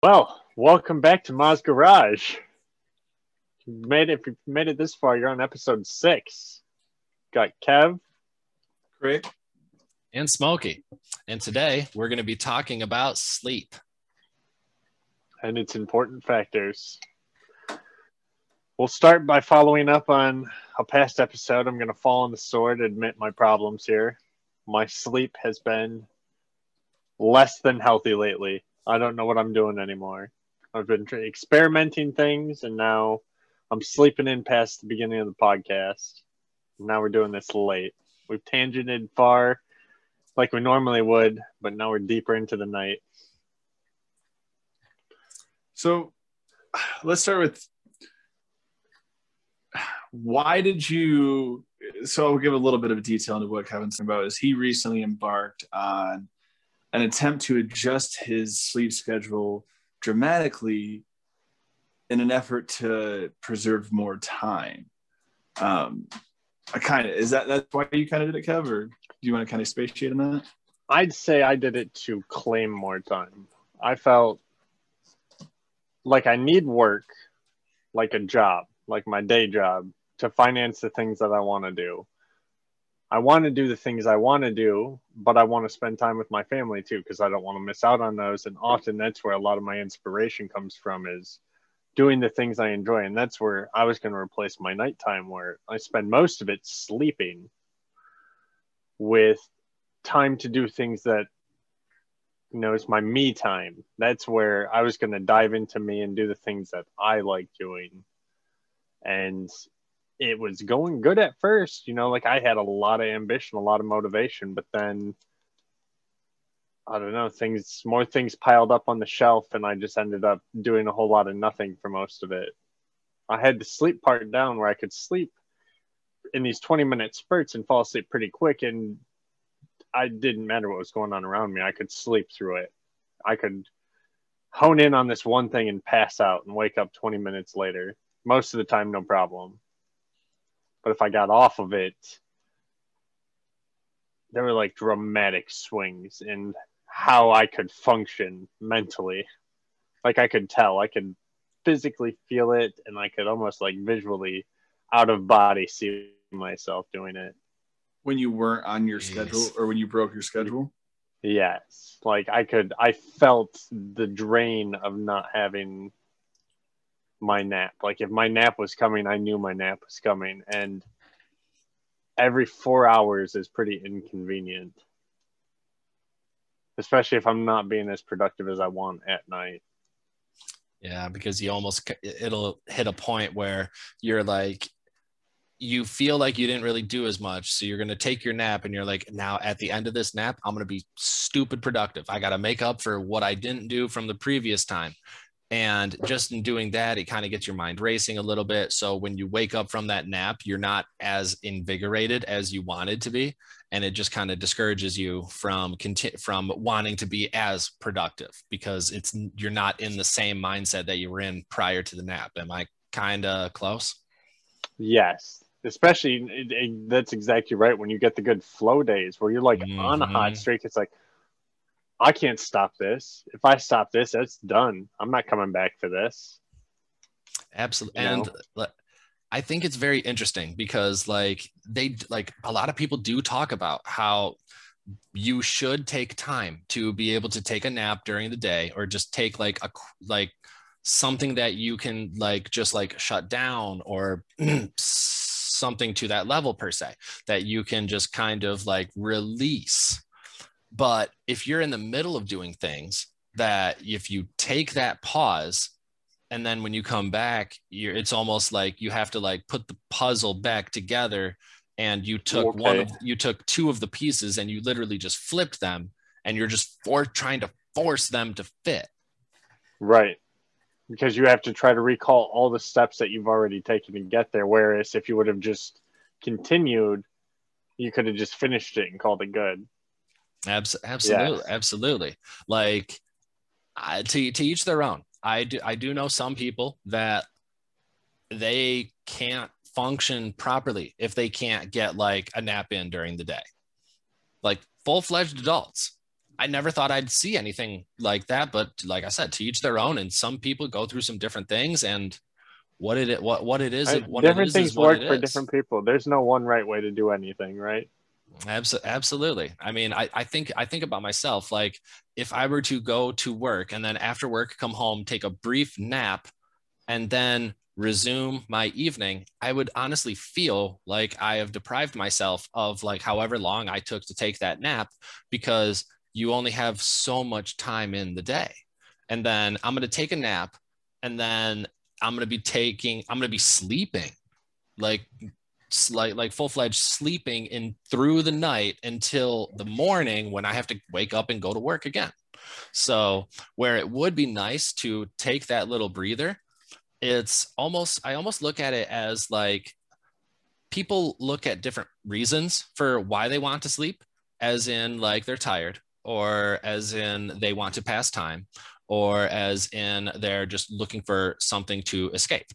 Well, welcome back to Ma's Garage. You made it. If you made it this far, you're on episode six. Got Kev. Craig, and Smokey. And today we're going to be talking about sleep. and its important factors. We'll start by following up on a past episode. I'm going to fall on the sword, and admit my problems here. My sleep has been less than healthy lately. I don't know what I'm doing anymore. I've been experimenting things, and now I'm sleeping in past the beginning of the podcast. Now we're doing this late. We've tangented far like we normally would, but now we're deeper into the night. So let's start with why did you so I'll give a little bit of detail into what Kevin's about is he recently embarked on an attempt to adjust his sleep schedule dramatically in an effort to preserve more time. Um I kind of is that that's why you kind of did it, Kev, or do you want to kind of spatiate on that? I'd say I did it to claim more time. I felt like I need work, like a job, like my day job, to finance the things that I want to do. I want to do the things I want to do, but I want to spend time with my family too because I don't want to miss out on those. And often that's where a lot of my inspiration comes from is doing the things I enjoy. And that's where I was going to replace my nighttime, where I spend most of it sleeping with time to do things that you know it's my me time that's where i was going to dive into me and do the things that i like doing and it was going good at first you know like i had a lot of ambition a lot of motivation but then i don't know things more things piled up on the shelf and i just ended up doing a whole lot of nothing for most of it i had the sleep part down where i could sleep in these 20 minute spurts and fall asleep pretty quick and I didn't matter what was going on around me. I could sleep through it. I could hone in on this one thing and pass out and wake up 20 minutes later. Most of the time, no problem. But if I got off of it, there were like dramatic swings in how I could function mentally. Like I could tell, I could physically feel it, and I could almost like visually out of body see myself doing it. When you weren't on your Jeez. schedule or when you broke your schedule? Yes. Like I could I felt the drain of not having my nap. Like if my nap was coming, I knew my nap was coming and every 4 hours is pretty inconvenient. Especially if I'm not being as productive as I want at night. Yeah, because you almost it'll hit a point where you're like you feel like you didn't really do as much. So you're going to take your nap and you're like, now at the end of this nap, I'm going to be stupid productive. I got to make up for what I didn't do from the previous time. And just in doing that, it kind of gets your mind racing a little bit. So when you wake up from that nap, you're not as invigorated as you wanted to be. And it just kind of discourages you from conti- from wanting to be as productive because it's you're not in the same mindset that you were in prior to the nap. Am I kind of close? Yes. Especially it, it- that's exactly right when you get the good flow days where you're like on a hot Mhm. streak it's like I can't stop this. If I stop this, it's done. I'm not coming back for this. Absolutely. You And know? le- I think it's very interesting because like they like a lot of people do talk about how you should take time to be able to take a nap during the day or just take like a like something that you can like just like shut down or something to that level per se that you can just kind of like release but if you're in the middle of doing things that if you take that pause and then when you come back you're it's almost like you have to like put the puzzle back together and you took one of you took two of the pieces and you literally just flipped them and you're just for trying to force them to fit Right. Because you have to try to recall all the steps that you've already taken to get there. Whereas if you would have just continued, you could have just finished it and called it good. Abs- absolutely, absolutely. Like I, to to each their own. I do I do know some people that they can't function properly if they can't get like a nap in during the day. Like full fledged adults I never thought I'd see anything like that. But like I said, to each their own. And some people go through some different things. And what it what what it is, I- what different it is, things is work for different people. There's no one right way to do anything, right? Abso- absolutely. I mean, I, I think I think about myself like if I were to go to work and then after work come home, take a brief nap, and then resume my evening, I would honestly feel like I have deprived myself of like however long I took to take that nap because you only have so much time in the day. And then I'm going to take a nap and then I'm going to be taking, I'm going to be sleeping like like like full-fledged sleeping in through the night until the morning when I have to wake up and go to work again. So where it would be nice to take that little breather, it's almost I almost look at it as like people look at different reasons for why they want to sleep, as in like they're tired, or as in they want to pass time, or as in they're just looking for something to escape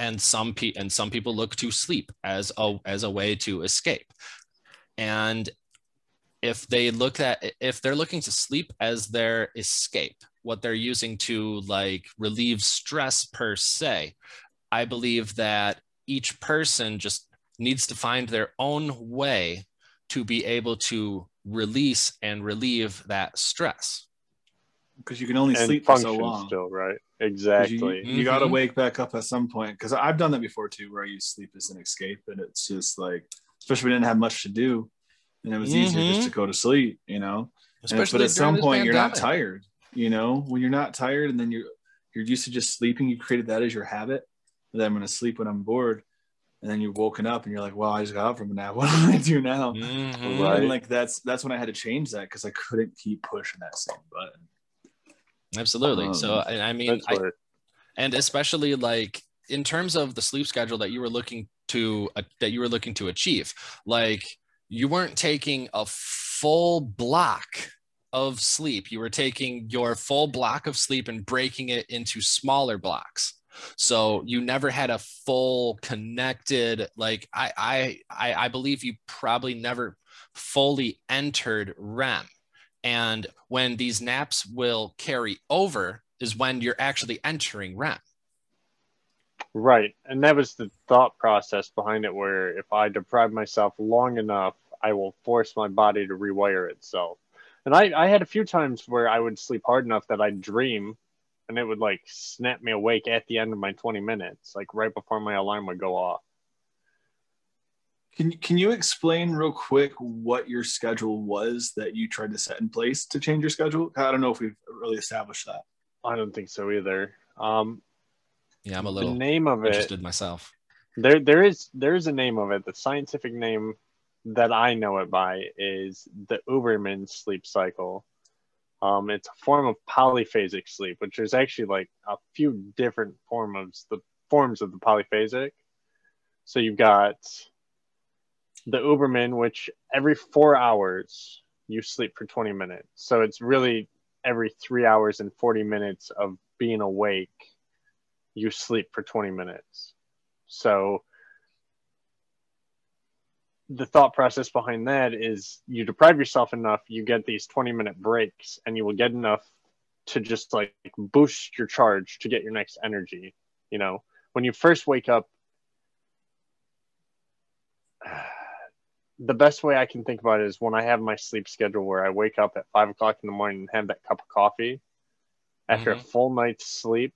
and some pe- and some people look to sleep as a as a way to escape. And if they look at if they're looking to sleep as their escape what they're using to like relieve stress per se i believe that each person just needs to find their own way to be able to release and relieve that stress because you can only And sleep for so long. still, right? Exactly. You, you got to wake back up at some point because I've done that before too, where I use sleep as an escape, and it's just like, especially when we didn't have much to do, and it was easier just Mhm. to go to sleep, you know. And- but at some during this point, you're not tired. You know, when you're not tired, and then you're you're used to just sleeping, you created that as your habit. And then I'm going to sleep when I'm bored, and then you're woken up, and you're like, "Wow, I just got up from a nap. What do I do now?" Mhm. Right. And like that's that's when I had to change that because I couldn't keep pushing that same button. Absolutely. so, Um, and I mean, I, and especially like in terms of the sleep schedule that you were looking to uh, that you were looking to achieve, like you weren't taking a full block of sleep. You were taking your full block of sleep and breaking it into smaller blocks. So you never had a full connected like I I I, I believe you probably never fully entered REM. And when these naps will carry over is when you're actually entering REM. Right. And that was the thought process behind it where if I deprive myself long enough, I will force my body to rewire itself. And I, I had a few times where I would sleep hard enough that I'd dream and it would like snap me awake at the end of my 20 minutes, like right before my alarm would go off. Can can you explain real quick what your schedule was that you tried to set in place to change your schedule? I don't know if we've really established that. I don't think so either. Um, Yeah, I'm a the little name of it, interested myself. there there is there is a name of it. The scientific name that I know it by is the Uberman sleep cycle. Um, it's a form of polyphasic sleep, which is actually like a few different forms of the forms of the polyphasic. So you've got the Uberman, which every four hours you sleep for 20 minutes. So it's really every three hours and 40 minutes of being awake, you sleep for 20 minutes. So the thought process behind that is you deprive yourself enough, you get these 20 minute breaks, and you will get enough to just like boost your charge to get your next energy. You know, when you first wake up, the best way I can think about it is when I have my sleep schedule where I wake up at five o'clock in the morning and have that cup of coffee after Mhm. a full night's sleep.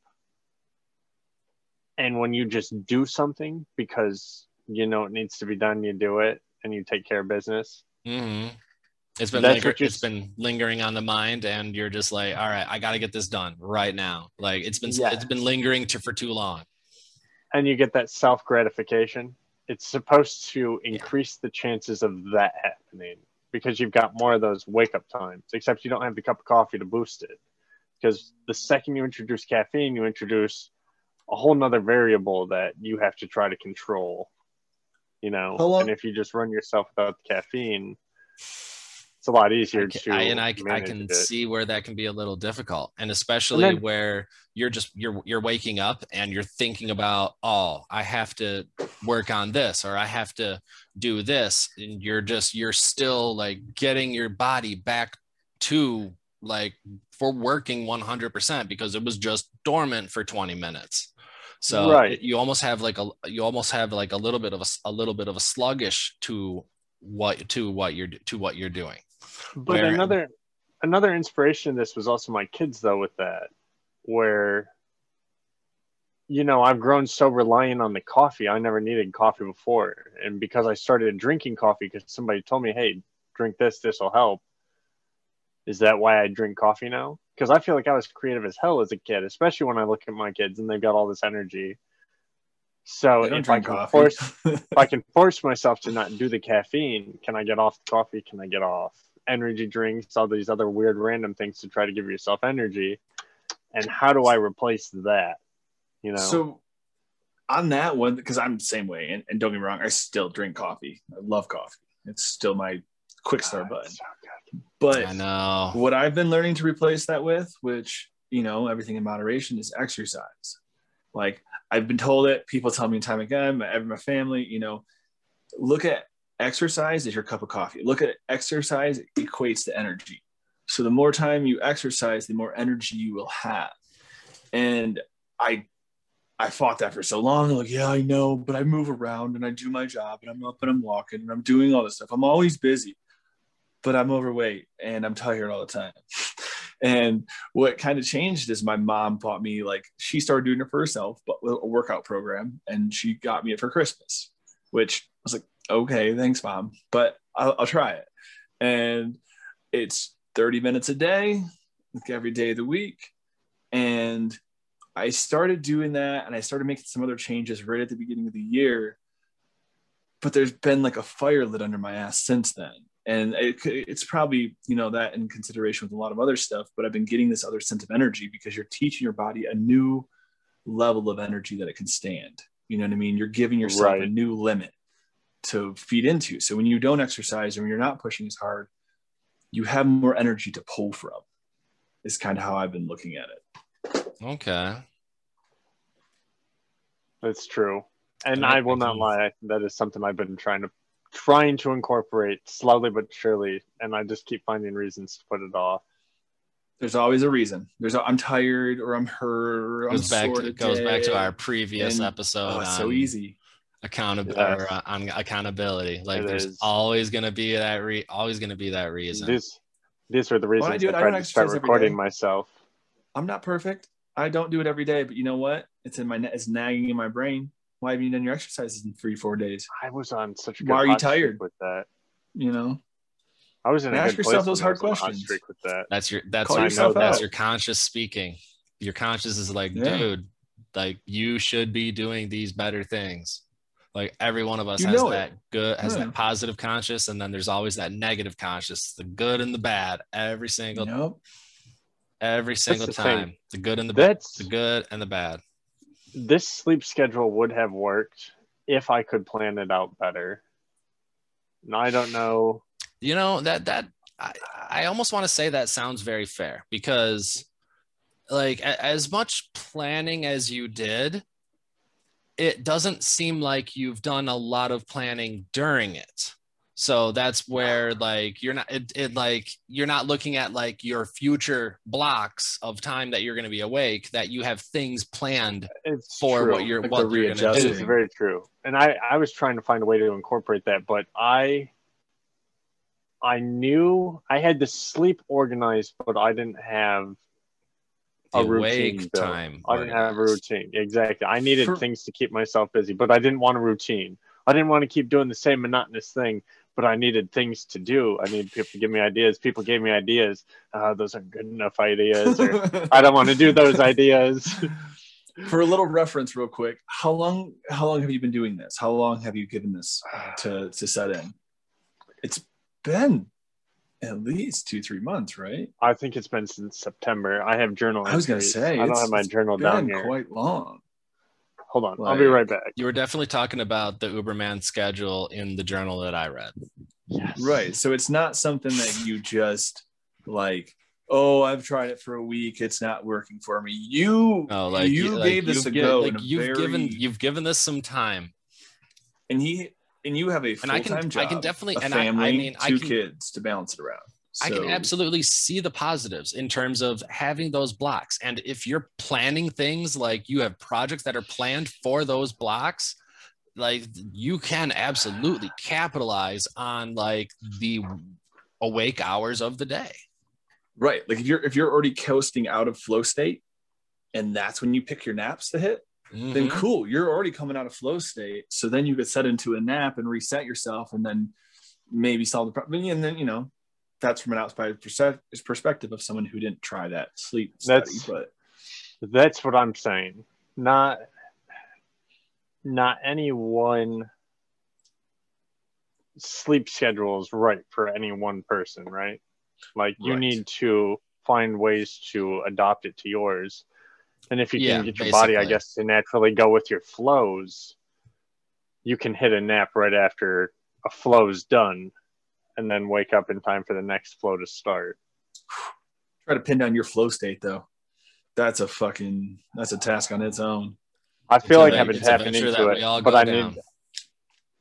And when you just do something because you know it needs to be done, you do it and you take care of business. hmm It's been linger- it's been lingering on the mind, and you're just like, all right, I got to get this done right now. Like it's been it's been lingering to for too long. and you get that self gratification. It's supposed to increase the chances of that happening because you've got more of those wake up times, except you don't have the cup of coffee to boost it. Because the second you introduce caffeine, you introduce a whole nother variable that you have to try to control. You know, and if you just run yourself without the caffeine, it's a lot easier I can, to I, and I, I can it. see where that can be a little difficult and especially then- where you're just you're you're waking up and you're thinking about oh i have to work on this or i have to do this and you're just you're still like getting your body back to like for working 100% because it was just dormant for 20 minutes. So Right. you almost have like a you almost have like a little bit of a, a little bit of a sluggish to what to what you're to what you're doing. But Where- another another inspiration in this was also my kids though with that, where you know, I've grown so reliant on the coffee. I never needed coffee before. And because I started drinking coffee because somebody told me, hey, drink this, this will help. Is that why I drink coffee now? Because I feel like I was creative as hell as a kid, especially when I look at my kids and they've got all this energy. So if I can coffee. force if I can force myself to not do the caffeine, can I get off the coffee? Can I get off energy drinks? All these other weird random things to try to give yourself energy. And how do I replace that? You know, So on that one, because I'm the same way, and, and don't get me wrong, I still drink coffee. I love coffee. It's still my quick start button. So. But I know. what I've been learning to replace that with, which you know, everything in moderation, is exercise. Like I've been told it, people tell me time and again, my, my family, you know, look at exercise is your cup of coffee. Look at exercise equates to energy. So the more time you exercise, the more energy you will have. And I I fought that for so long. Like, yeah, I know, but I move around and I do my job and I'm up and I'm walking and I'm doing all this stuff. I'm always busy, but I'm overweight and I'm tired all the time. And what kind of changed is my mom bought me like she started doing it for herself, but a workout program, and she got me it for Christmas, which I was like, okay, thanks, mom, but I'll, I'll try it. And it's 30 minutes a day, like every day of the week, and I started doing that, and I started making some other changes right at the beginning of the year. But there's been like a fire lit under my ass since then. And it, it's probably you know that in consideration with a lot of other stuff but i've been getting this other sense of energy because you're teaching your body a new level of energy that it can stand. You know what i mean? You're giving yourself a new limit to feed into so when you don't exercise and when you're not pushing as hard you have more energy to pull from is kind of how i've been looking at it Okay. That's true. And That I will not sense. lie, that is something I've been trying to trying to incorporate slowly but surely, and I just keep finding reasons to put it off. there's always a reason there's a, i'm tired or i'm hurt or i'm Goes back to, goes back to our previous And- episode oh, it's so easy accountability Yes. or uh, on accountability. Like It there's is. always gonna be that re always gonna be that reason. These these were the Well, i, do it, I, I don't start recording myself i'm not perfect. I don't do it every day, but you know what? It's in my it's nagging in my brain. Why haven't you done your exercises in three, four days? I was on such a good Why are you tired? with that. You know, I was in a Ask good yourself place those hard was on a hot questions. with that. That's your that's Call your, yourself that's your conscious speaking. Your conscious is like, Yeah. dude, like you should be doing these better things. Like every one of us You has know it. that good has Yeah. that positive conscious, and then there's always that negative conscious, the good and the bad, every single Nope. every single the thing. time. The good and the bad. The good and the bad. this sleep schedule would have worked if I could plan it out better. And I don't know. You know that that I, I almost want to say that sounds very fair because like a- as much planning as you did it doesn't seem like you've done a lot of planning during it so that's where like you're not it, it like you're not looking at like your future blocks of time that you're going to be awake that you have things planned It's for true. what you're Like what you're going to do very true. And I, I was trying to find a way to incorporate that, but I I knew I had the sleep organized, but I didn't have the a routine awake built. time I didn't have a routine. Exactly. I needed For- things to keep myself busy, but I didn't want a routine. I didn't want to keep doing the same monotonous thing, but I needed things to do. I needed people to give me ideas. People gave me ideas. Uh, those aren't good enough ideas. Or, I don't want to do those ideas. For a little reference, real quick, how long how long have you been doing this? How long have you given this to to set in? It's been at least two three months, right? I think it's been since September. I have journal. I was gonna say, I don't have my it's journal down here. quite long. Hold on, I'll be right back. you were definitely talking about the uberman schedule in the journal that i read Yes. Right. So it's not something that you just like, oh, I've tried it for a week, it's not working for me. You Oh, like you like, gave this a you've go Like you've very, given you've given this some time, and he and you have a and I full-time can job, I can definitely a and family, I, I mean I two can kids to balance it around. I can absolutely see the positives in terms of having those blocks. And if you're planning things like you have projects that are planned for those blocks, like you can absolutely capitalize on like the awake hours of the day. Right. Like if you're if you're already coasting out of flow state and that's when you pick your naps to hit, then Mhm. cool. You're already coming out of flow state. So then you could set into a nap and reset yourself and then maybe solve the problem. And then, you know, that's from an outside perspective of someone who didn't try that sleep study. That's- But That's what I'm saying. Not not any one sleep schedule is right for any one person, right? Like you Right. need to find ways to adopt it to yours. And if you Yeah, can get your body, I guess, to naturally go with your flows, you can hit a nap right after a flow's done and then wake up in time for the next flow to start. try to pin down your flow state though. That's a fucking that's a task on its own. I feel It's like I've been tapping into it, but I down. need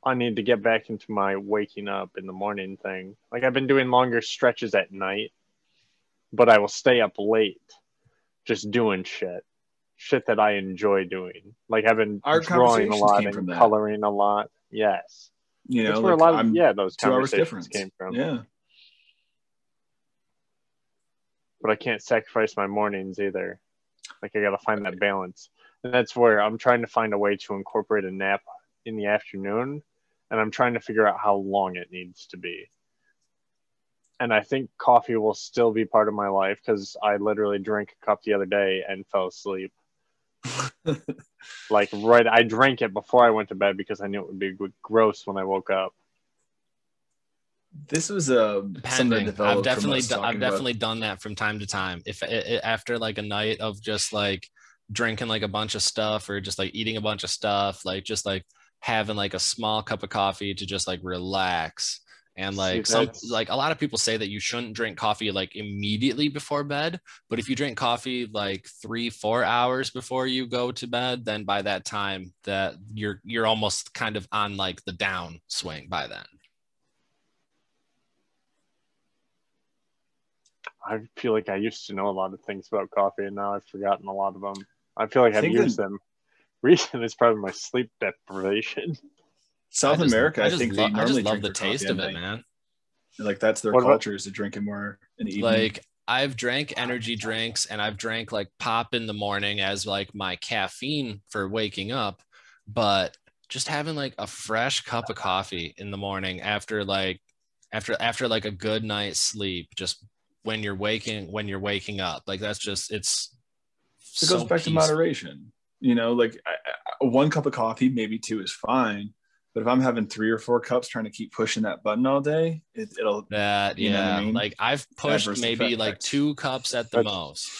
I need to get back into my waking up in the morning thing. Like I've been doing longer stretches at night, but I will stay up late just doing shit. Shit that I enjoy doing. Like I've been Our drawing a lot and coloring a lot. Yes. You know, That's where like, a lot of I'm yeah, those two conversations difference. came from. Yeah. But I can't sacrifice my mornings either. Like I gotta find that balance. And that's where I'm trying to find a way to incorporate a nap in the afternoon and I'm trying to figure out how long it needs to be. And I think coffee will still be part of my life because I literally drank a cup the other day and fell asleep. Like right, I drank it before I went to bed because I knew it would be gross when I woke up. This was um, a something Pending. I've definitely, us do- I've talking about- definitely done that from time to time. If it, it, after like a night of just like drinking like a bunch of stuff or just like eating a bunch of stuff, like just like having like a small cup of coffee to just like relax. And like some like a lot of people say that you shouldn't drink coffee like immediately before bed, but if you drink coffee like three, four hours before you go to bed, then by that time that you're you're almost kind of on like the down swing by then. I feel like I used to know a lot of things about coffee and now I've forgotten a lot of them. I feel like I I've used that- them. recently it's probably my sleep deprivation. South I just- America, I, just think lo- they I normally just love the their taste of it, night. man. Like that's their What about- culture is to drink it more in the evening. Like I've drank energy drinks and I've drank like pop in the morning as like my caffeine for waking up, but just having like a fresh cup of coffee in the morning after like after after like a good night's sleep, just when you're waking when you're waking up, like that's just it's it so goes back to moderation. You know, like I, I, one cup of coffee, maybe two is fine. But if I'm having three or four cups trying to keep pushing that button all day, it, it'll That You know what yeah, I mean? like I've pushed Adverse maybe effect. like two cups at the That's- most.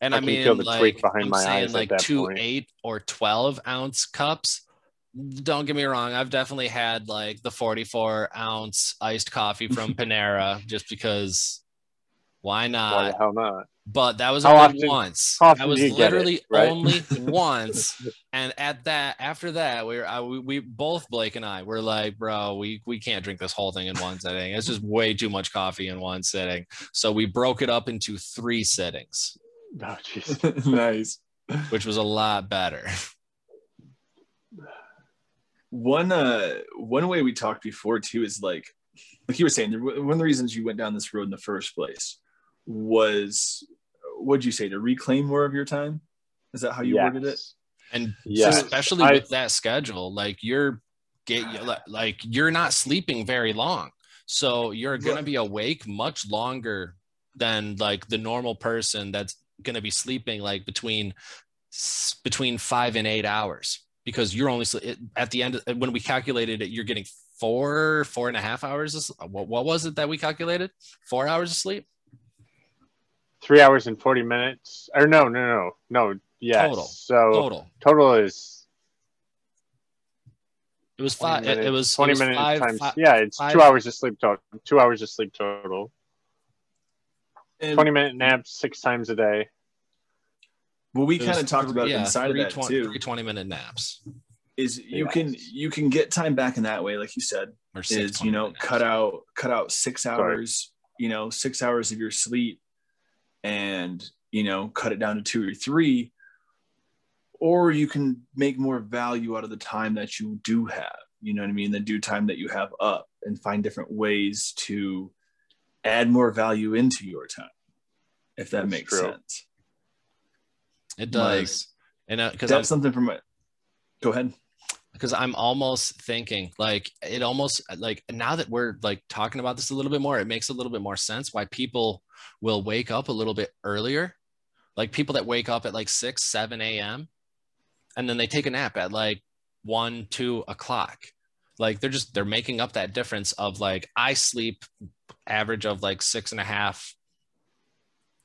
And I I, mean, feel the like tweak behind I'm my saying eyes at like that two point. eight or twelve ounce cups. Don't get me wrong, I've definitely had like the 44 ounce iced coffee from Panera just because why not? Why not? the hell not? But that was How only often- once. how often That was do you get it, literally right? only once. And at that, after that, we were I, we, we both Blake and I were like, bro, we we can't drink this whole thing in one sitting. It's just way too much coffee in one sitting. So we broke it up into three sittings, Oh, jeez. nice. which was a lot better. One uh one way we talked before too is like like you were saying, one of the reasons you went down this road in the first place was what'd you say to reclaim more of your time? Is that how you worded it? Yes. And Yes. especially I- with that schedule, like you're get like you're not sleeping very long. So you're gonna be awake much longer than like the normal person that's gonna be sleeping like between between five and eight hours because you're only at the end when we calculated it, you're getting four four and a half hours. Of, what, what was it that we calculated? Four hours of sleep. Three hours and 40 minutes. Or no, no, no, no. Yes. Total. So Total. total is It was 20 five. It, it minutes- was 20 it was minutes five, times. fi- yeah, it's five- two hours of sleep total. Two hours of sleep total. And 20 minute naps six times a day. well we kind of talked about yeah, inside of that twen- too Three 20 minute naps is you Yes. can you can get time back in that way, like you said, or six is you know 20-minute cut out cut out six Sorry. hours you know, six hours of your sleep and, you know, cut it down to two or three, or you can make more value out of the time that you do have, you know what I mean? The due time that you have up and find different ways to add more value into your time, if that That's makes true. sense. It does. and uh, because That's something from it. Go ahead. because I'm almost thinking like it almost like now that we're like talking about this a little bit more, it makes a little bit more sense why people will wake up a little bit earlier. Like people that wake up at like six, seven a.m. and then they take a nap at like one, two o'clock. Like they're just they're making up that difference of like I sleep average of like six and a half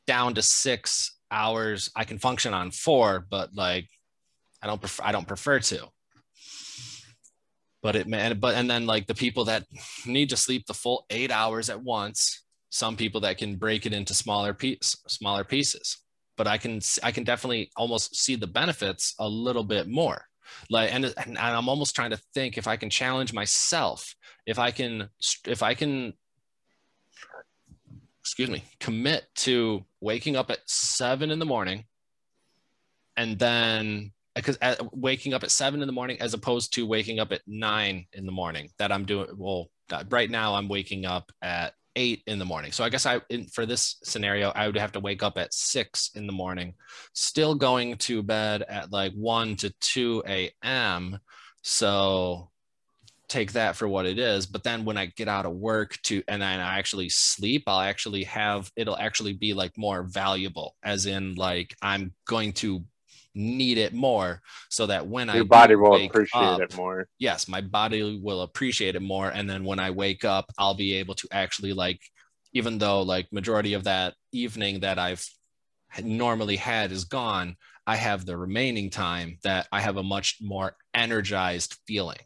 down to six hours. I can function on four, but like I don't prefer I don't prefer to but it man but and then like the people that need to sleep the full eight hours at once some people that can break it into smaller piece smaller pieces. But i can i can definitely almost see the benefits a little bit more. Like and, and i'm almost trying to think if i can challenge myself if i can if i can excuse me commit to waking up at seven in the morning and then uh, because uh, waking up at seven in the morning as opposed to waking up at nine in the morning that i'm doing well right now i'm waking up at eight in the morning. So i guess i in, for this scenario i would have to wake up at six in the morning. Still going to bed at like 1 to 2 a.m so take that for what it is. But then when i get out of work to and then i actually sleep i'll actually have it'll actually be like more valuable as in like i'm going to need it more so that when I Your do body will appreciate up- it more. Yes, my body will appreciate it more. And then when I wake up, I'll be able to actually like, even though like majority of that evening that I've normally had is gone, I have the remaining time that I have a much more energized feeling.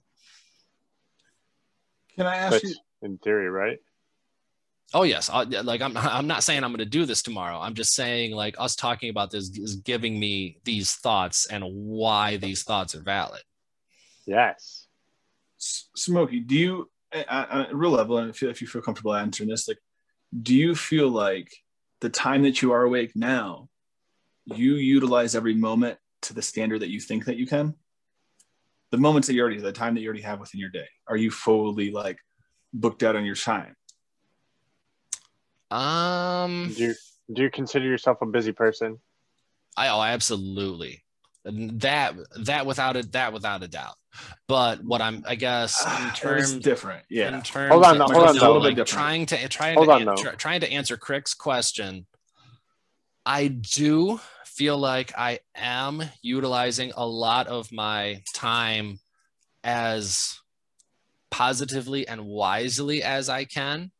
Can I ask That's you? in theory, right? Oh yes, I, like I'm. I'm not saying I'm going to do this tomorrow. I'm just saying like us talking about this is giving me these thoughts and why these thoughts are valid. Yes. S- Smokey, do you, at, at real level, and if if you feel comfortable answering this, like, do you feel like the time that you are awake now, you utilize every moment to the standard that you think that you can? The moments that you already, the time that you already have within your day, are you fully like booked out on your time? Um, Do you do you consider yourself a busy person? I oh absolutely that that without a that without a doubt. But what I'm I guess in Ah, terms different. Yeah. in terms Hold on, of, no, hold on, no. A little bit like different. trying to trying Hold to on, an- try- trying to answer Crick's question. I do feel like I am utilizing a lot of my time as positively and wisely as I can.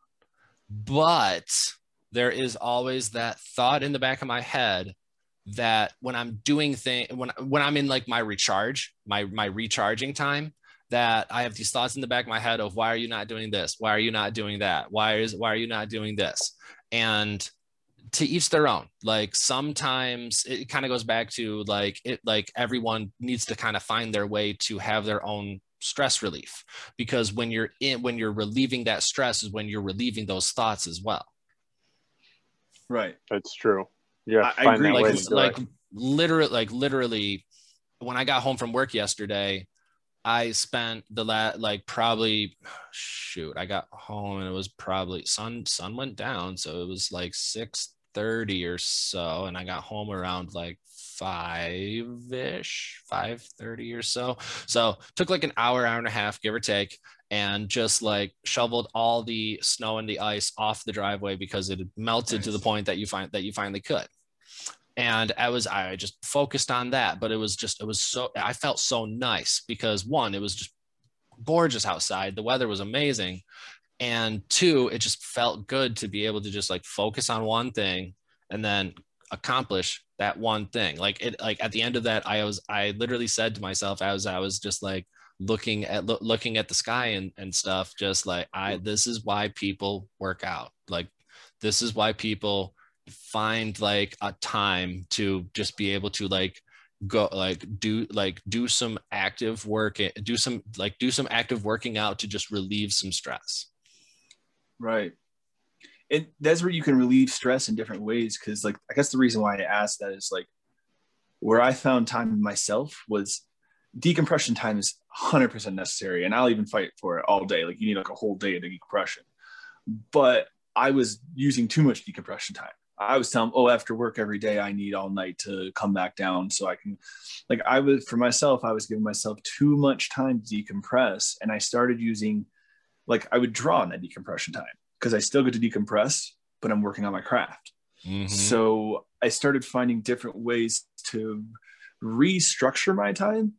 But there is always that thought in the back of my head that when I'm doing things when when I'm in like my recharge, my my recharging time, that I have these thoughts in the back of my head of why are you not doing this? Why are you not doing that? Why is why are you not doing this? And to each their own. Like sometimes it kind of goes back to like it like everyone needs to kind of find their way to have their own stress relief because when you're in when you're relieving that stress is when you're relieving those thoughts as well. Right. That's true. yeah I- I agree. like way with to do like literally like literally when i got home from work yesterday i spent the la like probably shoot i got home and it was probably sun sun went down so it was like 6 30 or so and i got home around like five ish 5 30 or so. So took like an hour hour and a half give or take and just like shoveled all the snow and the ice off the driveway because it had melted to the point that you find that you finally could. And i was i just focused on that but it was just it was so i felt so nice because one it was just gorgeous outside. The weather was amazing. And two it just felt good to be able to just like focus on one thing and then accomplish that one thing. Like it like at the end of that i was i literally said to myself as i was just like looking at loo- looking at the sky and, and stuff just like i this is why people work out. Like this is why people find like a time to just be able to like go like do like do some active work eh, do some like do some active working out to just relieve some stress. Right. It that's where you can relieve stress in different ways. Cause like I guess the reason why I asked that is like where I found time myself was decompression time is 100% necessary and I'll even fight for it all day. Like you need like a whole day of decompression. But I was using too much decompression time. I was telling, oh, after work every day, I need all night to come back down so I can, like, I was for myself, I was giving myself too much time to decompress. And I started using, like, I would draw on that decompression time because I still get to decompress, but I'm working on my craft. Mm-hmm. So I started finding different ways to restructure my time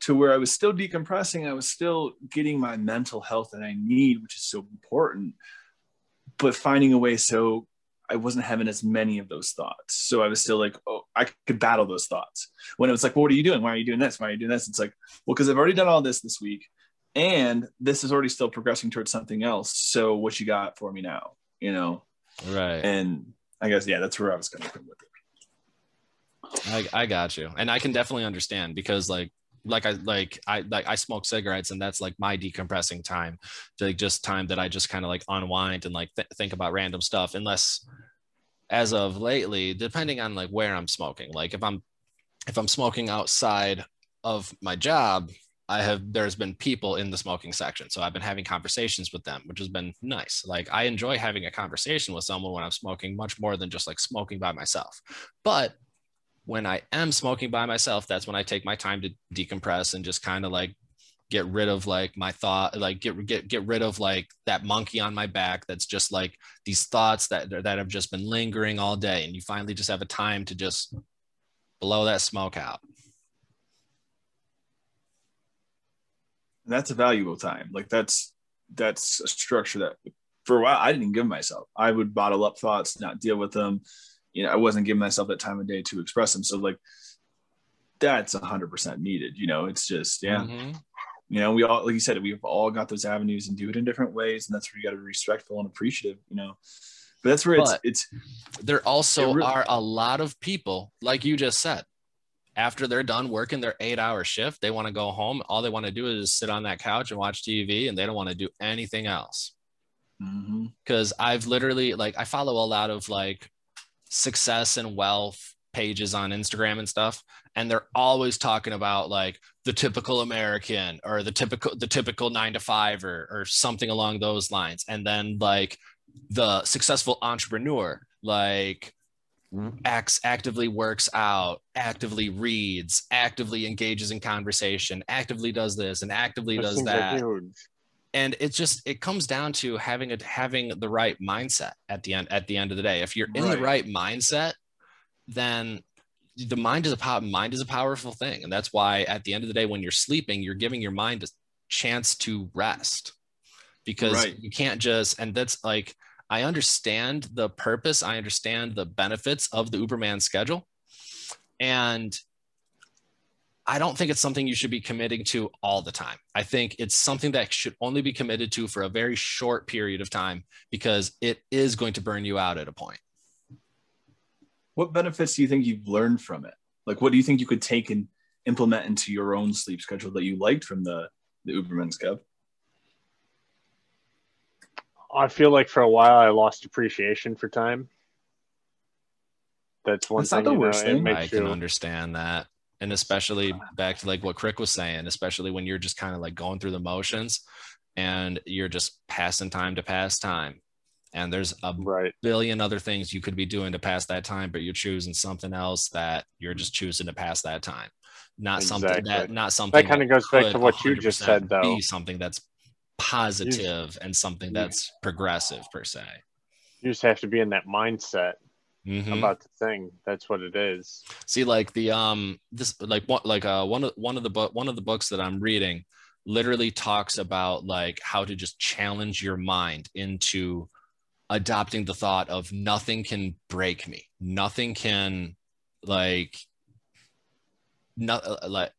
to where I was still decompressing. I was still getting my mental health that I need, which is so important, but finding a way so I wasn't having as many of those thoughts. So I was still like, oh, I could battle those thoughts. When it was like, well, what are you doing? Why are you doing this? Why are you doing this? It's like, well, because I've already done all this this week, and this is already still progressing towards something else. So what you got for me now? You know, right? And I guess yeah, that's where I was coming from with it. I, I got you, and I can definitely understand because like like I like I like I smoke cigarettes and that's like my decompressing time, like just time that I just kind of like unwind and like th- think about random stuff. Unless, as of lately, depending on like where I'm smoking, like if I'm if I'm smoking outside of my job, I have there's been people in the smoking section, so I've been having conversations with them, which has been nice. Like I enjoy having a conversation with someone when I'm smoking much more than just like smoking by myself. But when I am smoking by myself, that's when I take my time to decompress and just kind of like get rid of like my thought, like get get get rid of like that monkey on my back. That's just like these thoughts that that have just been lingering all day, and you finally just have a time to just blow that smoke out. That's a valuable time. Like that's that's a structure that for a while I didn't give myself. I would bottle up thoughts, not deal with them you know, I wasn't giving myself that time of day to express them. So like that's a hundred percent needed. You know, it's just, yeah. Mm-hmm. You know, we all, like you said, we've all got those avenues and do it in different ways. And that's where you got to be respectful and appreciative, you know, but that's where it's, but it's, there also really, are a lot of people, like you just said, after they're done working their eight hour shift, they want to go home. All they want to do is sit on that couch and watch TV and they don't want to do anything else. Because mm-hmm. I've literally, like, I follow a lot of like success and wealth pages on Instagram and stuff and they're always talking about like the typical American or the typical the typical 9 to 5 or or something along those lines and then like the successful entrepreneur like Mm-hmm. acts actively works out actively reads actively engages in conversation actively does this and actively that does that. like and it just it comes down to having a having the right mindset at the end at the end of the day. If you're in right. the right. mindset then the mind is a power mind is a powerful thing. And that's why at the end of the day when you're sleeping you're giving your mind a chance to rest. Because right. you can't just and that's like i understand the purpose i understand the benefits of the uberman schedule and I don't think it's something you should be committing to all the time. I think it's something that should only be committed to for a very short period of time because it is going to burn you out at a point. What benefits do you think you've learned from it? Like, what do you think you could take and implement into your own sleep schedule that you liked from the, the Uberman Skev? I feel like for a while I lost appreciation for time. That's one That's thing. Not the worst know, thing. I can you... understand that and especially back to like what Crick was saying, especially when you're just kind of like going through the motions and you're just passing time to pass time. And there's a right. billion other things you could be doing to pass that time, but you're choosing something else that you're just choosing to pass that time. Not exactly. something that not something that kind of goes back to what you just said though. Be something that's positive and something that's progressive per se. You just have to be in that mindset mm-hmm. about the thing. That's what it is. See, like the um, this like what like uh one of one of the book one of the books that I'm reading literally talks about like how to just challenge your mind into adopting the thought of nothing can break me nothing can like not uh, like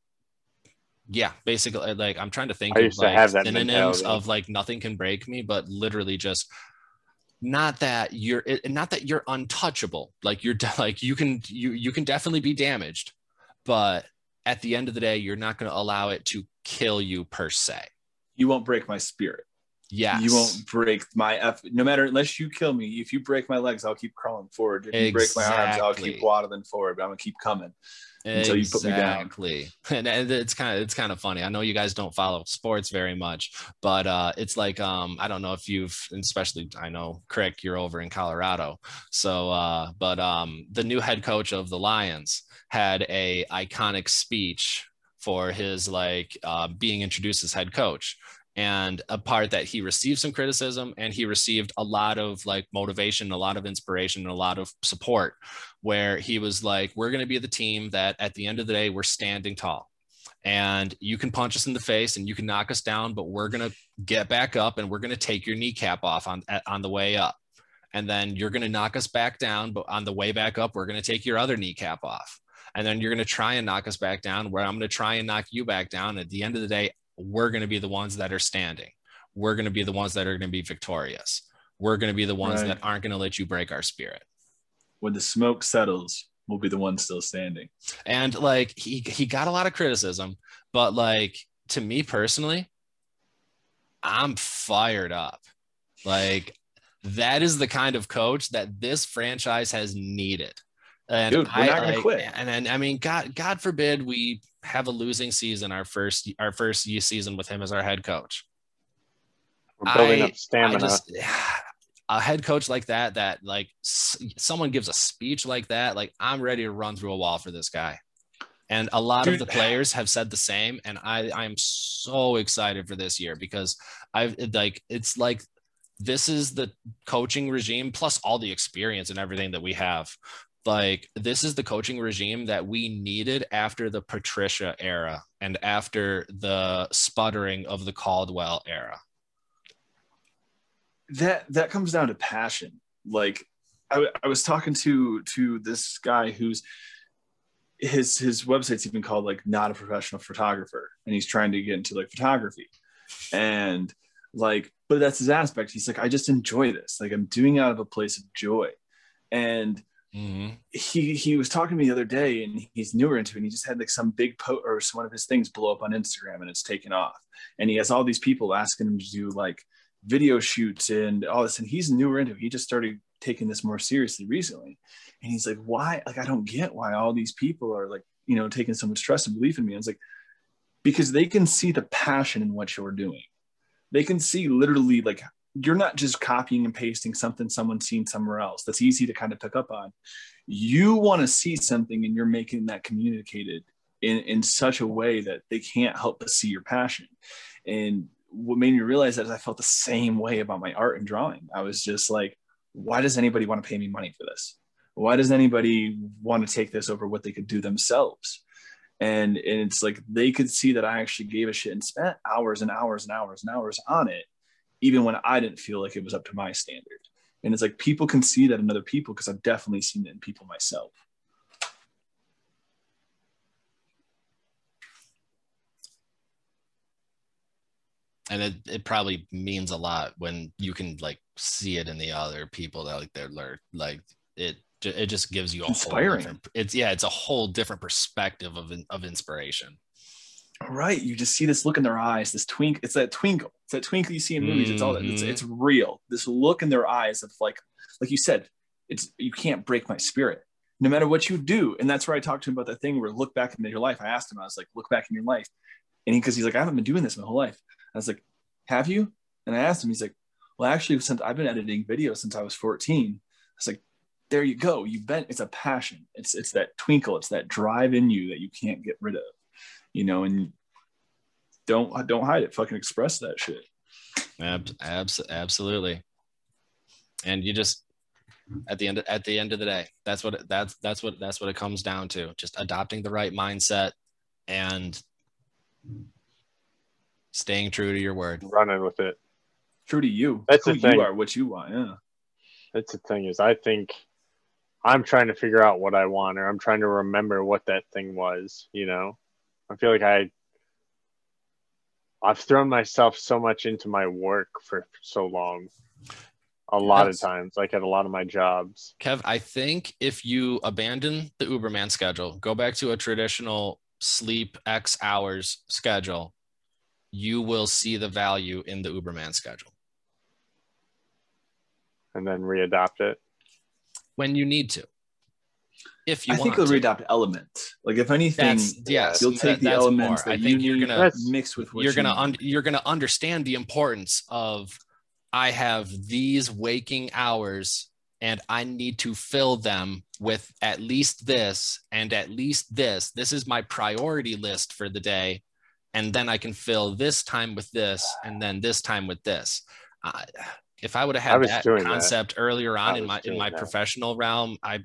yeah basically uh, like i'm trying to think of like synonyms of like nothing can break me but literally just not that you're not that you're untouchable like you're like you can you you can definitely be damaged but at the end of the day you're not going to allow it to kill you per se you won't break my spirit Yes. You won't break my F. No matter unless you kill me. If you break my legs, I'll keep crawling forward. If you break my arms, I'll keep waddling forward. But I'm gonna keep coming. Until you put me down. Exactly. And, and it's kind of it's kind of funny. I know you guys don't follow sports very much, but uh, it's like um, I don't know if you've, especially I know Crick, you're over in Colorado. So, uh, but um, the new head coach of the Lions had a iconic speech for his like uh, being introduced as head coach. And a part that he received some criticism and he received a lot of like motivation, a lot of inspiration, and a lot of support where he was like, We're going to be the team that at the end of the day, we're standing tall. And you can punch us in the face and you can knock us down, but we're going to get back up and we're going to take your kneecap off on, on the way up. And then you're going to knock us back down, but on the way back up, we're going to take your other kneecap off. And then you're going to try and knock us back down, where I'm going to try and knock you back down. At the end of the day, we're going to be the ones that are standing. We're going to be the ones that are going to be victorious. We're going to be the ones Right. that aren't going to let you break our spirit. When the smoke settles, we'll be the ones still standing. and like he he got a lot of criticism but like to me personally i'm fired up like that is the kind of coach that this franchise has needed and Dude, we're I, not gonna like, quit. and, and i mean god god forbid we have a losing season our first our first season with him as our head coach We're building I- up stamina. I just a head coach like that that like s- someone gives a speech like that like I'm ready to run through a wall for this guy. And a lot Dude. of the players have said the same and I I'm so excited for this year because I've like it's like this is the coaching regime plus all the experience and everything that we have. Like this is the coaching regime that we needed after the Patricia era and after the sputtering of the Caldwell era. That that comes down to passion. Like I, I was talking to to this guy who's his his website's even called like not a professional photographer and he's trying to get into like photography. And like but that's his aspect. He's like i just enjoy this. Like i'm doing it out of a place of joy. And Mhm. he he was talking to me the other day and he's newer into it and he just had like some big post or one of his things blow up on instagram and it's taken off. And he has all these people asking him to do like video shoots and all this and he's newer into it. He just started taking this more seriously recently. And he's like why? Like i don't get why all these people are like you know taking so much trust and belief in me. And it's like because they can see the passion in what you're doing. They can see literally like you're not just copying and pasting something someone's seen somewhere else that's easy to kind of pick up on. You want to see something and you're making that communicated in, in such a way that they can't help but see your passion. And what made me realize that is i felt the same way about my art and drawing. I was just like why does anybody want to pay me money for this? Why does anybody want to take this over what they could do themselves? And, and it's like they could see that i actually gave a shit and spent hours and hours and hours and hours on it even when i didn't feel like it was up to my standard. And it's like people can see that in other people because I've definitely seen it in people myself. And it, it probably means a lot when you can like see it in the other people that like they're lear- like it it just gives you a whole Inspiring. different it's yeah it's a whole different perspective of of inspiration Right. You just see this look in their eyes, this twink. It's that twinkle. It's that twinkle you see in movies. It's all that. It's, it's mm-hmm. real. This look in their eyes of like, like you said, it's you can't break my spirit, no matter what you do. And that's where I talked to him about that thing where look back into your life. I asked him, I was like, look back in your life, and he because he's like, I haven't been doing this my whole life. I was like, have you? And I asked him, he's like, well, actually, since I've been editing videos since I was 14. I was like, there you go. You've been. It's a passion. It's it's that twinkle. It's that drive in you that you can't get rid of you know, and don't don't hide it. Fucking express that shit. Ab- abs- absolutely and you just at the end at the end of the day that's what that's that's what that's what it comes down to just adopting the right mindset and staying true to your word running with it. True to you. That's who the thing. you are, what you want. Yeah. That's the thing is I think I'm trying to figure out what I want or I'm trying to remember what that thing was, you know. I feel like I I've thrown myself so much into my work for so long. A lot Yes. of times, like at a lot of my jobs. Kev, I think if you abandon the Uberman schedule, go back to a traditional sleep X hours schedule, you will see the value in the Uberman schedule. and then readopt it. when you need to. If you I want think you'll readopt element. Like if anything, That's yes. you'll that- take the that's elements more. that I you think you're need gonna mix with what you're you gonna need. un- you're gonna understand the importance of I have these waking hours and I need to fill them with at least this and at least this. This is my priority list for the day, and then I can fill this time with this and then this time with this. Uh, if I would have had that doing that. concept earlier on in my in my that. professional realm, I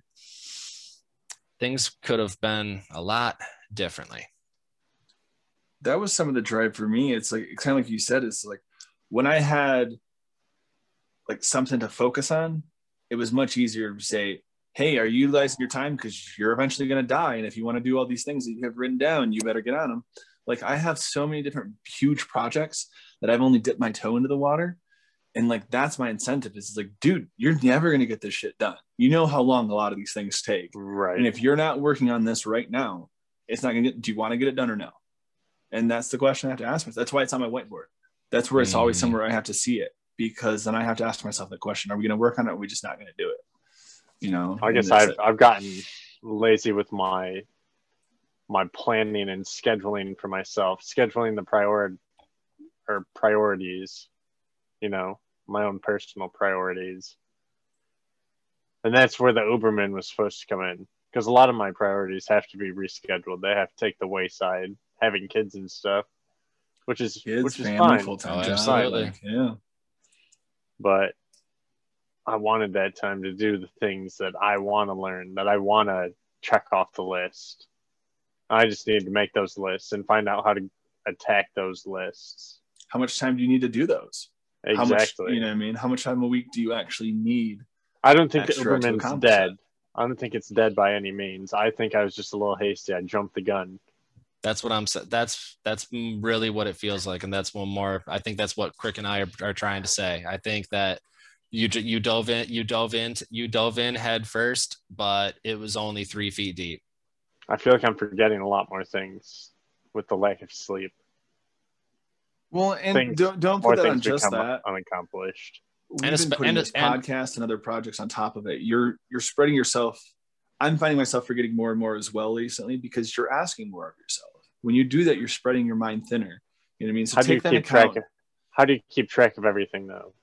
things could have been a lot differently. that was some of the drive for me. It's like it's kind of like you said. It's like when I had like something to focus on, it was much easier to say, "Hey, are you utilizing your time? Because you're eventually going to die, and if you want to do all these things that you have written down, you better get on them." Like I have so many different huge projects that I've only dipped my toe into the water, and like that's my incentive. Is like, dude, you're never going to get this shit done. You know how long a lot of these things take. Right. And if you're not working on this right now, it's not gonna get. Do you want to get it done or no? And that's the question I have to ask myself. That's why it's on my whiteboard. That's where it's always Mm. somewhere I have to see it because then I have to ask myself the question: Are we going to work on it? or Are we just not going to do it? You know. I guess I've I've gotten lazy with my my planning and scheduling for myself, scheduling the prior or priorities, you know, my own personal priorities. And that's where the Uberman was supposed to come in. Because a lot of my priorities have to be rescheduled. They have to take the wayside, having kids and stuff. Which is kids, which is family, fine. full time Oh, job. absolutely. Yeah. but I wanted that time to do the things that I want to learn, that I want to check off the list. I just need to make those lists and find out how to attack those lists. How much time do you need to do those? How much, Exactly. you know what I mean? How much time a week do you actually need? I don't think the extra Uberman's dead. that? I don't think it's dead by any means. I think I was just a little hasty. I jumped the gun. That's what I'm saying. That's that's really what it feels like, and that's one more. I think that's what Crick and I are, are trying to say. I think that you you dove in, you dove in, you dove in head first, but it was only three feet deep. I feel like I'm forgetting a lot more things with the lack of sleep. Well, and Things- don't don't put that on just that. unaccomplished. we've And been putting and- this and- podcast and other projects on top of it. You're you're spreading yourself. I'm finding myself forgetting more and more as well recently because you're asking more of yourself. When you do that, you're spreading your mind thinner. You know what I mean? So How do you take that keep account. track of how do you keep track of everything though?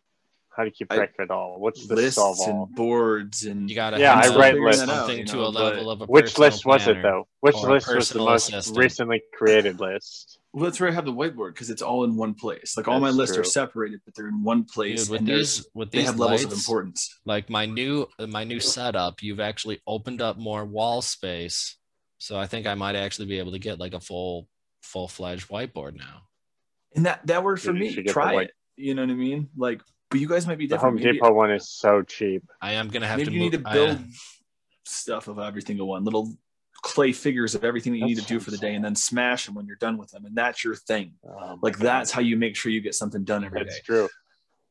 How do you keep I- track of it all? What's the lists solve all? and boards and You gotta Yeah, I write read figure lists. something You to know, a level of a Which list was it though? Which list was the most assistant. recently created list? well, that's where I have the whiteboard because it's all in one place. Like all my That's lists are separated, but they're in one place Dude, with and these with they these have levels of importance. like my new my new setup, you've actually opened up more wall space. So I think I might actually be able to get like a full full fledged whiteboard now. And that that worked for You me. should Try white- it. You know what I mean? Like, but you guys might be different. The Home different. Maybe- Depot one is so cheap. I am gonna have maybe to you move, need to I- build stuff of every single one little clay figures of everything that you need to do for the day and then smash them when you're done with them and that's your thing Um, like that's how you make sure you get something done every that's day true.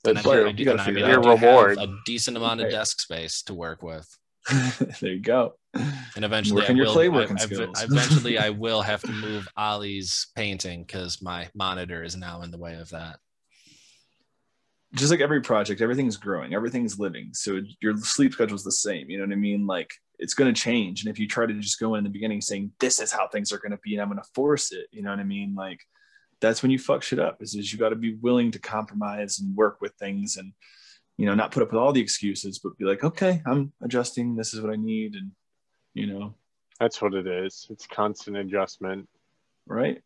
That's true. I do, You gotta figure mean, it I out. do have Reward. a decent amount of Right. desk space to work with. there you go And eventually, Work I on your will, clay I- working I- eventually, I will have to move Ollie's painting because my monitor is now in the way of that. Just like every project everything's growing everything's living so your sleep schedule is the same you know what i mean like it's going to change and if you try to just go in the beginning saying this is how things are going to be and i'm going to force it you know what i mean like that's when you fuck shit up is, is you got to be willing to compromise and work with things and you know not put up with all the excuses but be like okay i'm adjusting this is what i need and you know That's what it is. It's constant adjustment. right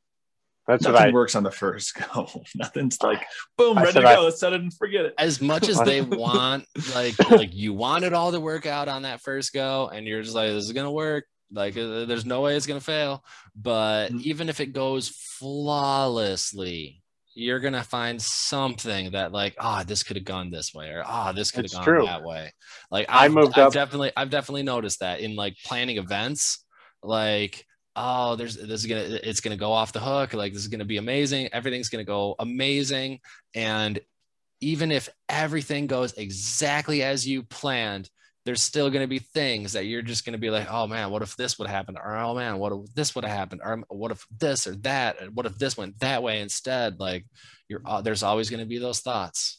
That's nothing what I. works on the first go nothing's like boom I ready to said I- go let's set it and forget it As much as they want, like, like you want it all to work out on that first go, and you're just like, this is gonna work. Like, uh, there's no way it's gonna fail. But Mhm. even if it goes flawlessly, you're gonna find something that, like, ah, this could have gone this way, or ah, this could have gone true. that way. Like, I I've, moved I've up- definitely, I've definitely noticed that in like planning events, like. Oh, there's this is gonna it's gonna go off the hook. Like this is gonna be amazing. Everything's gonna go amazing. And even if everything goes exactly as you planned, there's still going to be things that you're just going to be like, oh man, what if this would happen? Or oh man, what if this would have happened? Or what if this or that? What if this went that way instead? Like you're, uh, there's always going to be those thoughts.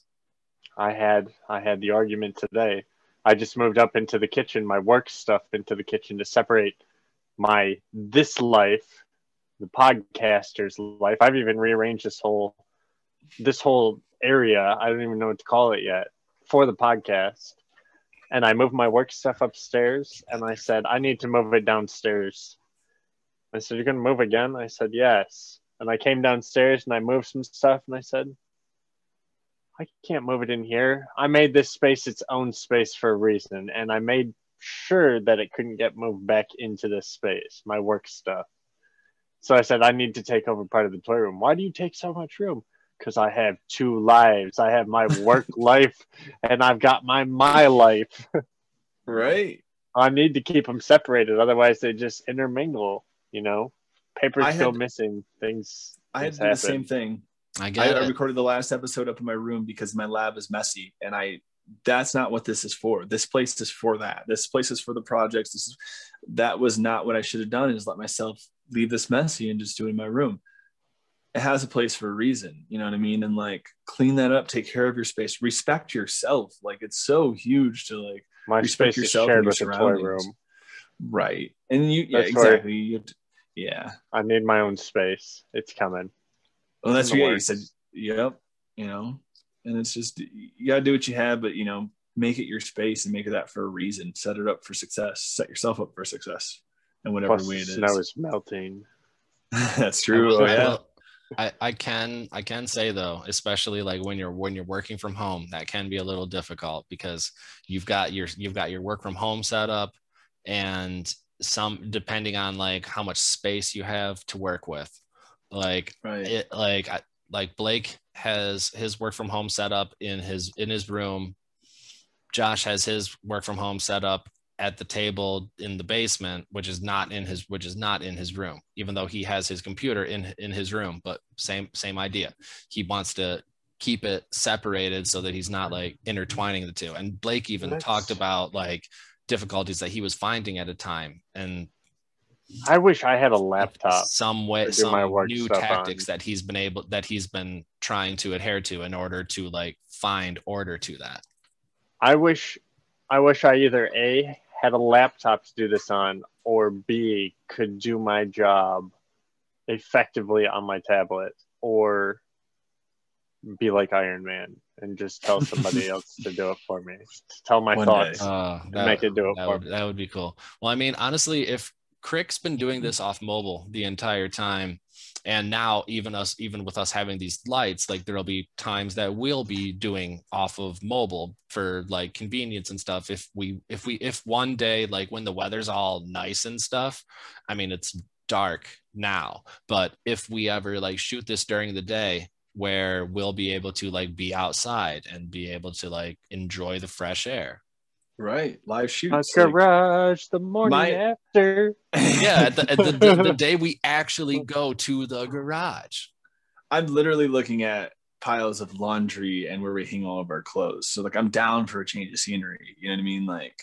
I had I had the argument today. I just moved up into the kitchen, my work stuff into the kitchen to separate my this life, the podcaster's life. I've even rearranged this whole this whole area. I don't even know what to call it yet for the podcast. And I moved my work stuff upstairs and I said, I need to move it downstairs. I said, You're gonna move again? I said, Yes. And I came downstairs and I moved some stuff and I said, I can't move it in here. I made this space its own space for a reason, and I made sure that it couldn't get moved back into this space, my work stuff. So I said, I need to take over part of the toy room. Why do you take so much room? Because I have two lives. I have my work life, and I've got my my life. right. I need to keep them separated, otherwise they just intermingle. You know, paper's I still had- missing. Things. I had things the same thing. I I, get I it. recorded the last episode up in my room because my lab is messy, and I that's not what this is for. This place is for that. This place is for the projects. This is that was not what I should have done. Is let myself leave this messy and just do it in my room. It has a place for a reason, you know what I mean? And like clean that up, take care of your space, respect yourself. Like it's so huge to like My respect space is yourself shared with your the toy room. right. And you yeah, That's where- exactly. You to- yeah. I need my own space. It's coming. Well, that's what you said. Yep. You know, and it's just you gotta do what you have, but you know, make it your space and make it that for a reason. Set it up for success. Set yourself up for success, and whatever Plus, way the it is. snow is melting. that's true. Oh I yeah. I, I can I can say though, especially like when you're when you're working from home, that can be a little difficult because you've got your you've got your work from home setup and some depending on like how much space you have to work with. Like Right. it like I, like Blake has his work from home set up in his in his room. Josh has his work from home set up at the table in the basement, which is not in his which is not in his room, even though he has his computer in in his room. But same same idea. He wants to keep it separated so that he's not like intertwining the two. And Blake even That's- talked about like difficulties that he was finding at a time and I wish I had a laptop. some way to my some work new tactics on. that he's been able that he's been trying to adhere to in order to like find order to that I wish, I wish I either a had a laptop to do this on, or b could do my job effectively on my tablet, or be like Iron Man and just tell somebody else to do it for me. Tell my One thoughts. day. uh and make it do it that for would, me. that would be cool well i mean honestly if crick's been doing this off mobile the entire time. And now even us even with us having these lights like there'll be times that we'll be doing off of mobile for like convenience and stuff. If we if we if one day like when the weather's all nice and stuff i mean it's dark now. But if we ever like shoot this during the day where we'll be able to like be outside and be able to like enjoy the fresh air Right. Live A shoots. like- garage the morning My- after. yeah the, the, the, the day we actually go to the garage I'm literally looking at piles of laundry and where we hang all of our clothes. So like I'm down for a change of scenery. You know what I mean? Like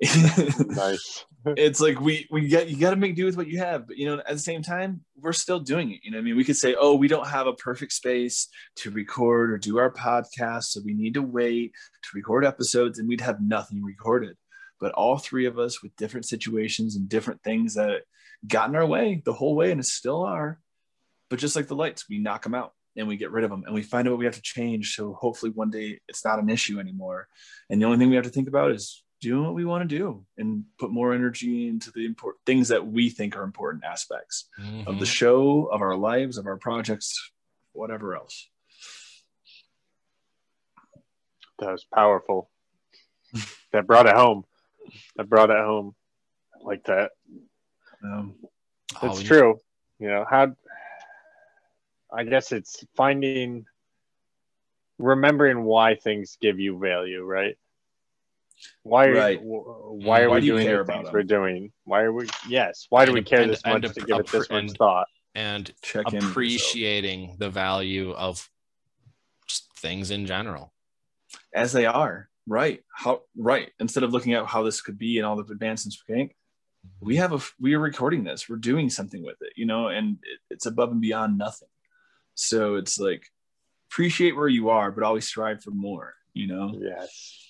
Nice. it's like we we get you got to make do with what you have but you know at the same time we're still doing it. You know i mean? We could say oh we don't have a perfect space to record or do our podcast so we need to wait to record episodes and we'd have nothing recorded. But all three of us with different situations and different things that got in our way the whole way and still are but just like the lights we knock them out and we get rid of them and we find out what we have to change so hopefully one day it's not an issue anymore. And the only thing we have to think about is doing what we want to do and put more energy into the important things that we think are important aspects of the Mhm. show, of our lives, of our projects, whatever else. That was powerful. that brought it home. That brought it home. Like that. Um, Oh, It's we- true. You know, how I guess it's finding remembering why things give you value, right? Why are Right. why are Why we do doing care the about things them? we're doing? Why are we yes, why do we care and- this and much to appre- give it this much and- thought? and check in. with appreciating the value of just things in general as they are. Right. How right. Instead of looking at how this could be and all the advancements we make, we have a we are recording this. We're doing something with it, you know, and it, it's above and beyond nothing. So it's like appreciate where you are, but always strive for more. you know? Yes.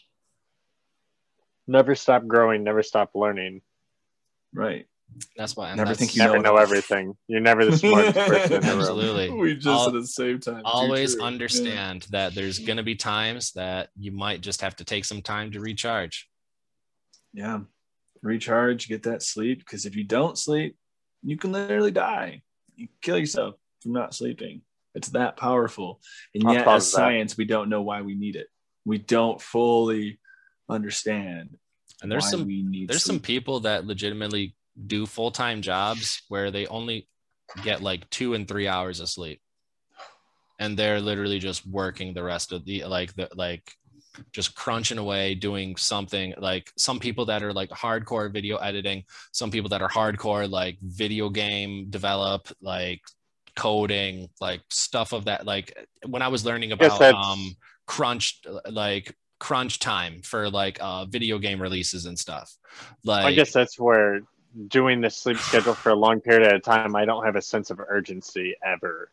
Never stop growing, never stop learning. Right. That's why. and Never think you never know know everything. You're never the smartest person in the room. Absolutely. We just Al- at the same time. Too always true. Yeah. understand that there's going to be times that you might just have to take some time to recharge. Yeah. Recharge, get that sleep. Because if you don't sleep, you can literally die. You kill yourself from not sleeping. It's that powerful. And I'll yet, pause as that. science, we don't know why we need it. We don't fully understand. And there's why some we need there's some people that legitimately do full-time jobs where they only get like 2 and 3 hours of sleep. And they're literally just working the rest of the like the like just crunching away doing something like some people that are like hardcore video editing, some people that are hardcore like video game develop like coding, like stuff of that like when I was learning about that's- um crunch like crunch time for like uh video game releases and stuff. Like I guess that's where doing the sleep schedule for a long period at a time, I don't have a sense of urgency ever.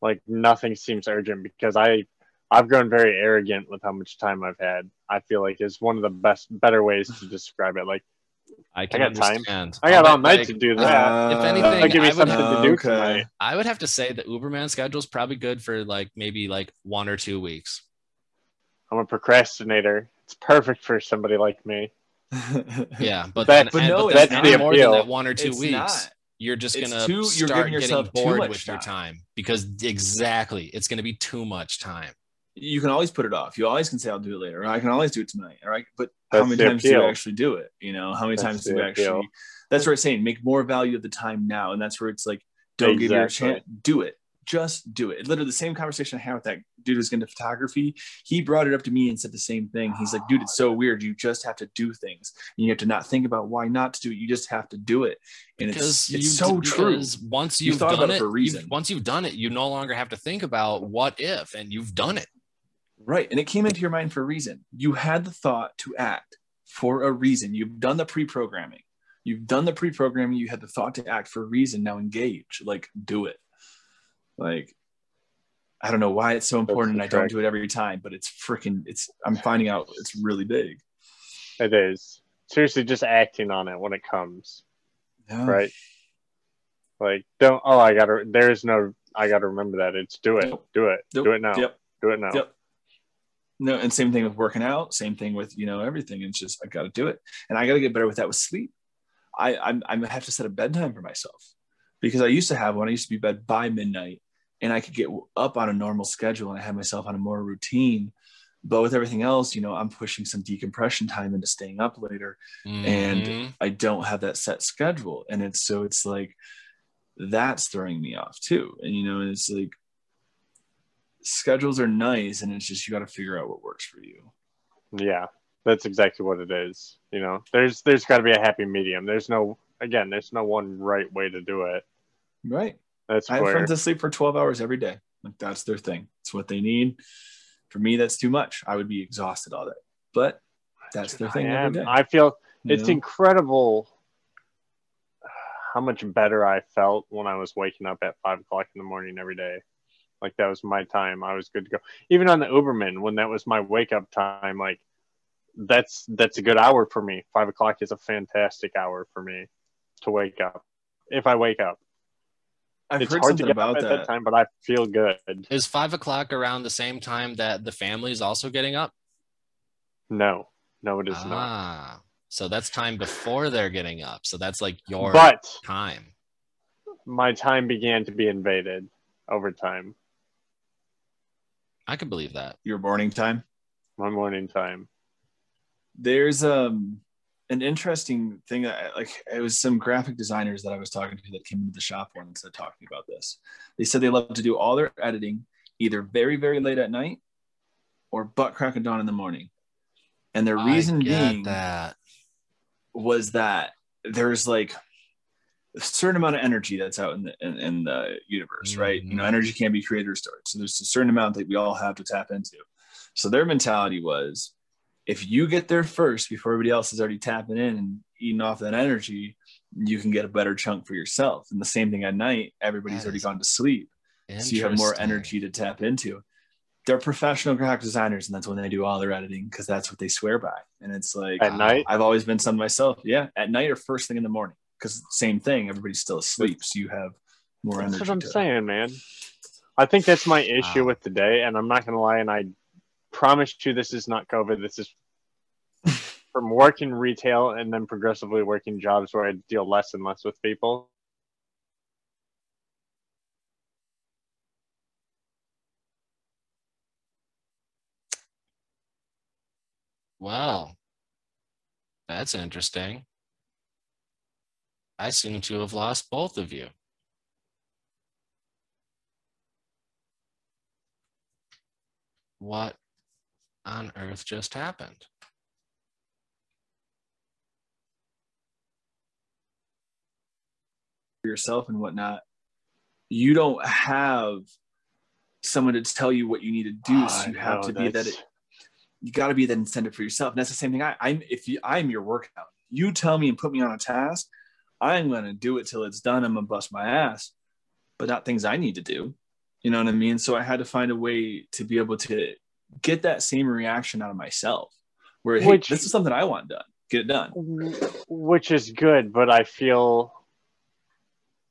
Like nothing seems urgent because I I've grown very arrogant with how much time I've had. I feel like is one of the best better ways to describe it. Like I can got time. I got I'll all night like, to do that. if Uh, anything, That'll give me I would something to do Okay. tonight. I would have to say the Uberman schedule is probably good for like maybe like one or two weeks. I'm a procrastinator. It's perfect for somebody like me. Yeah, but That- then, but and- no, but it's then not. any more than appeal. that one or two It's weeks. not. You're just It's gonna too- you're start getting yourself too bored much with your time. time because exactly it's gonna be too much time. you can always put it off. You always can say, I'll do it later. Or I can always do it tonight. All right. But how many the times do you actually do it? You know, how many That's times do the you actually, appeal. that's where it's saying make more value of the time now. And that's where it's like, don't give your chance, do it. Just do it. Literally the same conversation I had with that dude who's into photography. He brought it up to me and said the same thing. He's like, dude, it's so weird. You just have to do things. And you have to not think about why not to do it. You just have to do it. And it's, Because it's you so true. once You you've thought done about it it, for a you've- reason. once you've done it, you no longer have to think about what if, and you've done it. Right. And it came into your mind for a reason. You had the thought to act for a reason. You've done the pre programming. You've done the pre programming. You had the thought to act for a reason. Now engage. Like, do it. Like, I don't know why it's so important and I don't do it every time, but it's freaking, it's, I'm finding out it's really big. It is. Seriously, just acting on it when it comes. Yeah. Right. Like don't oh I gotta there's no I gotta remember that. It's do it. Nope. Do it. Nope. Do it now. Yep. Do it now. Yep. No, and same thing with working out. Same thing with you know everything. It's just I got to do it, and I got to get better with that with sleep. I I'm, I have to set a bedtime for myself because I used to have one. I used to be bed by midnight, and I could get up on a normal schedule, and I had myself on a more routine. But with everything else, you know, I'm pushing some decompression time into staying up later. And- Mhm. I don't have that set schedule, and it's so it's like that's throwing me off too. And you know, and it's like schedules are nice, and it's just you got to figure out what works for you. Yeah. That's exactly what it is. You know, there's there's gotta be a happy medium. There's no again, there's no one right way to do it. Right. That's I have friends that sleep for 12 hours every day. Like that's their thing. It's what they need. For me, that's too much. I would be exhausted all day. But that's their thing I. I feel you it's know? incredible how much better I felt when I was waking up at five o'clock in the morning every day. Like that was my time. I was good to go. Even on the Uberman, when that was my wake up time, like that's that's a good hour for me. Five o'clock is a fantastic hour for me to wake up. If I wake up, I've it's heard hard to something get up about at that. that. time, but I feel good. Is five o'clock around the same time that the family is also getting up? No, no, it is not. ah, so that's time before they're getting up. So that's like your But time. my time began to be invaded over time. I could believe that. Your morning time. My morning time. There's um an interesting thing that like it was some graphic designers that I was talking to that came into the shop once that talked to me about this. They said they love to do all their editing either very, very late at night or butt crack of dawn in the morning. And their reason being that. was that there's like a certain amount of energy that's out in the in, in the universe, right? You know, Mhm. energy can be created or stored. So there's a certain amount that we all have to tap into. So their mentality was if you get there first before everybody else is already tapping in and eating off that energy, you can get a better chunk for yourself. And the same thing at night, everybody's That already gone to sleep. So you have more energy to tap into. they're professional graphic designers and that's when they do all their editing because that's what they swear by and it's like At night? i've always been some myself yeah at night or first thing in the morning because same thing everybody's still asleep so you have more That's energy what I'm to- saying, man. I think that's my issue Wow. with the day, and I'm not gonna lie, and I promise you this is not COVID. This is from working retail and then progressively working jobs where I deal less and less with people. Wow. That's interesting. I seem to have lost both of you. What on earth just happened? yourself and whatnot, you don't have someone to tell you what you need to do. so I you have know, to be that. that's- You got to be that incentive for yourself. And that's the same thing. I, I'm if you, I'm your workout. You tell me and put me on a task, I'm going to do it till it's done. I'm going to bust my ass, but not things I need to do. You know what I mean? So I had to find a way to be able to get that same reaction out of myself. Where hey, Which- this is something I want done. Get it done. which is good, but I feel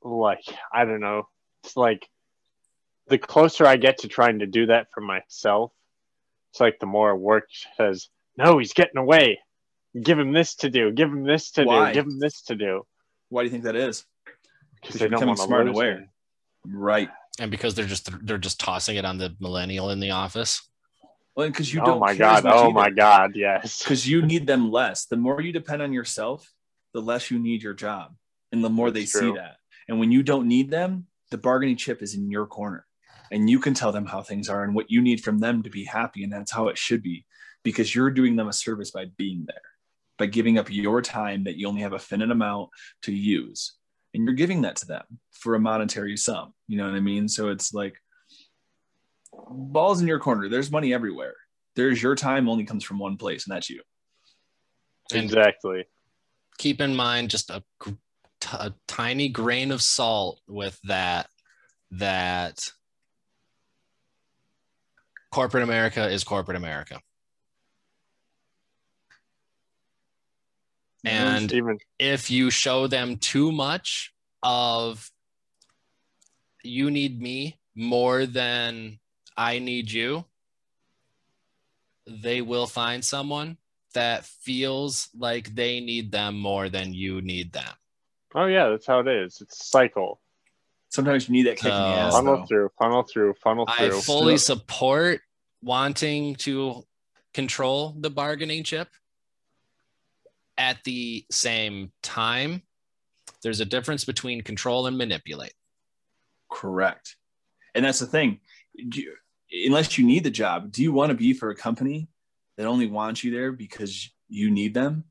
like I don't know. It's like the closer I get to trying to do that for myself, it's like the more work says, "No, he's getting away. Give him this to do. Give him this to Why? do. Give him this to do." Why do you think that is? Because Because they don't want to smart lose aware. me. Right. And because they're just they're just tossing it on the millennial in the office. Well, because you oh don't. my care as god! Oh either. my god! Yes. Because you need them less. The more you depend on yourself, the less you need your job, and the more they That's see that. And when you don't need them, the bargaining chip is in your corner, and you can tell them how things are and what you need from them to be happy, and that's how it should be. Because you're doing them a service by being there, by giving up your time that you only have a finite amount to use, and you're giving that to them for a monetary sum. You know what I mean? So it's like balls in your corner. There's money everywhere. There's your time only comes from one place, and that's you. Exactly. keep in mind just a, gr- t- a tiny grain of salt with that that corporate america is corporate america and even if you show them too much of you need me more than I need you, they will find someone that feels like they need them more than you need them. oh yeah, that's how it is. It's a cycle. Sometimes you need that kick in the Uh, ass. Funnel though. through, funnel through, funnel through. I through. fully support wanting to control the bargaining chip. At the same time, there's a difference between control and manipulate. Correct. And that's the thing. Unless you need the job, do you want to be for a company that only wants you there because you need them?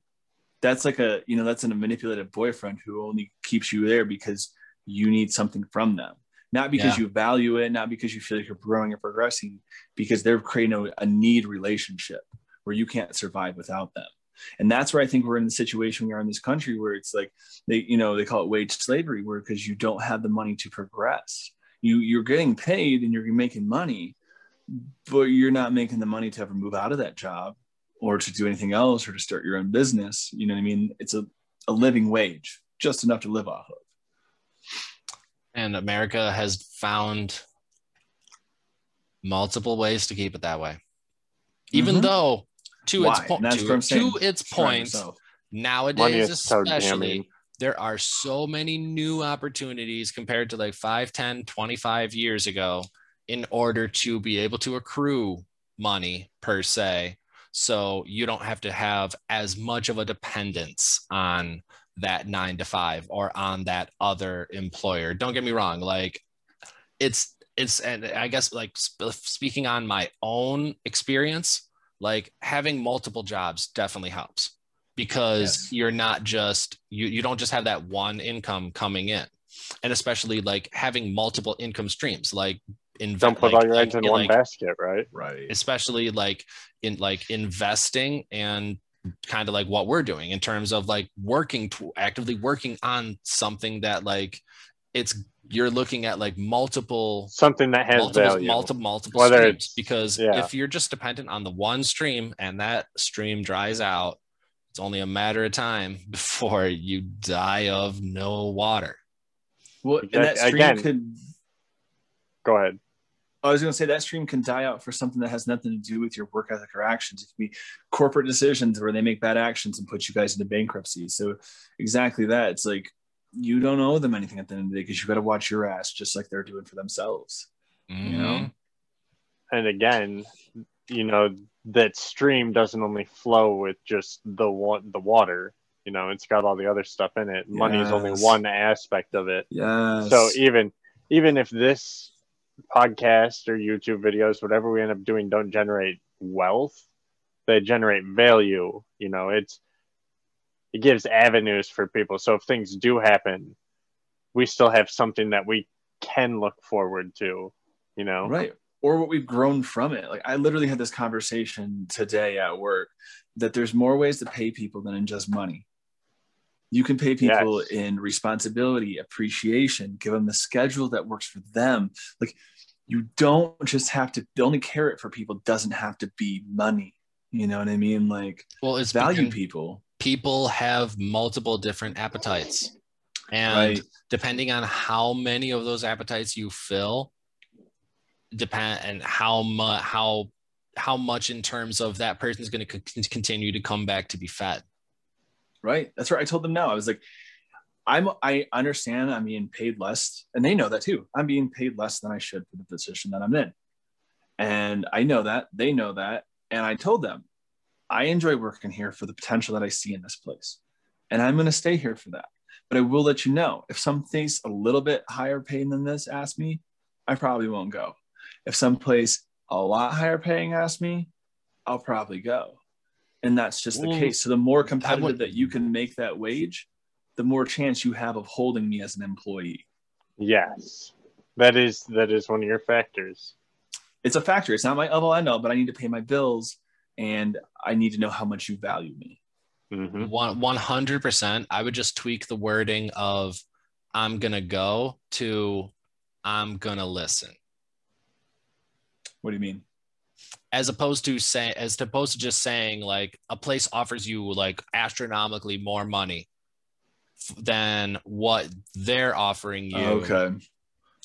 That's like a, you know, that's a manipulative boyfriend who only keeps you there because you need something from them. Not because Yeah. you value it, not because you feel like you're growing or progressing, because they're creating a, a need relationship where you can't survive without them. And that's where I think we're in the situation we are in this country where it's like they, you know, they call it wage slavery, where because you don't have the money to progress. You you're getting paid and you're making money, but you're not making the money to ever move out of that job or to do anything else or to start your own business. You know what I mean? It's a, a living wage, just enough to live off of. And America has found multiple ways to keep it that way. Even Mhm. though to its Why? point And that's to, what I'm saying. to its point, yourself. Nowadays is especially damning. there are so many new opportunities compared to like 5 10 25 years ago in order to be able to accrue money per se. So you don't have to have as much of a dependence on that 9 to 5 or on that other employer. Don't get me wrong like it's it's and i guess like sp- speaking on my own experience like having multiple jobs definitely helps because Yes. you're not just you you don't just have that one income coming in. And especially like having multiple income streams like in Don't put like, all your eggs in like- one like, basket, right? Right. especially like in like investing and kind of like what we're doing in terms of like working to actively working on something that like it's you're looking at like multiple something that has multiple, value. multiple multiple Whether streams because yeah. if you're just dependent on the one stream and that stream dries out it's only a matter of time before you die of no water Well, and that stream Again- could. Go ahead. I was going to say that stream can die out for something that has nothing to do with your work ethic or actions. It can be corporate decisions where they make bad actions and put you guys into bankruptcy. So exactly that. It's like you don't owe them anything at the end of the day because you got to watch your ass just like they're doing for themselves. You know? Mhm. And again, you know, that stream doesn't only flow with just the one the water. You know, it's got all the other stuff in it. Money is only one aspect of it. Yes. So even even if this podcast or YouTube videos, whatever we end up doing, don't generate wealth, they generate value. You know, it's it gives avenues for people. So if things do happen, we still have something that we can look forward to. You know, right or what we've grown from it like i literally had this conversation today at work that there's more ways to pay people than in just money you can pay people Yes. in responsibility appreciation give them the schedule that works for them. Like you don't just have to the only carrot for people doesn't have to be money you know what i mean? Like well it's value people. people have multiple different appetites. And Right. depending on how many of those appetites you fill depend and how much how how much in terms of that person's going to c- continue to come back to be fed Right. That's right. I told them no. I was like, I'm I understand I'm being paid less, and they know that too. I'm being paid less than I should for the position that I'm in. And I know that, they know that. And I told them, I enjoy working here for the potential that I see in this place. And I'm gonna stay here for that. But I will let you know if something's a little bit higher paying than this ask me, I probably won't go. If someplace a lot higher paying asks me, I'll probably go. And that's just the case. So the more would- competitive that you can make that wage, the more chance you have of holding me as an employee. yes, that is that is one of your factors. It's a factor. It's not my oh, well, I know, but I need to pay my bills and I need to know how much you value me. hmm One one hundred percent. I would just tweak the wording of "I'm gonna go" to "I'm gonna listen," What do you mean? As opposed to say, as opposed to just saying like a place offers you like astronomically more money f- than what they're offering you. okay.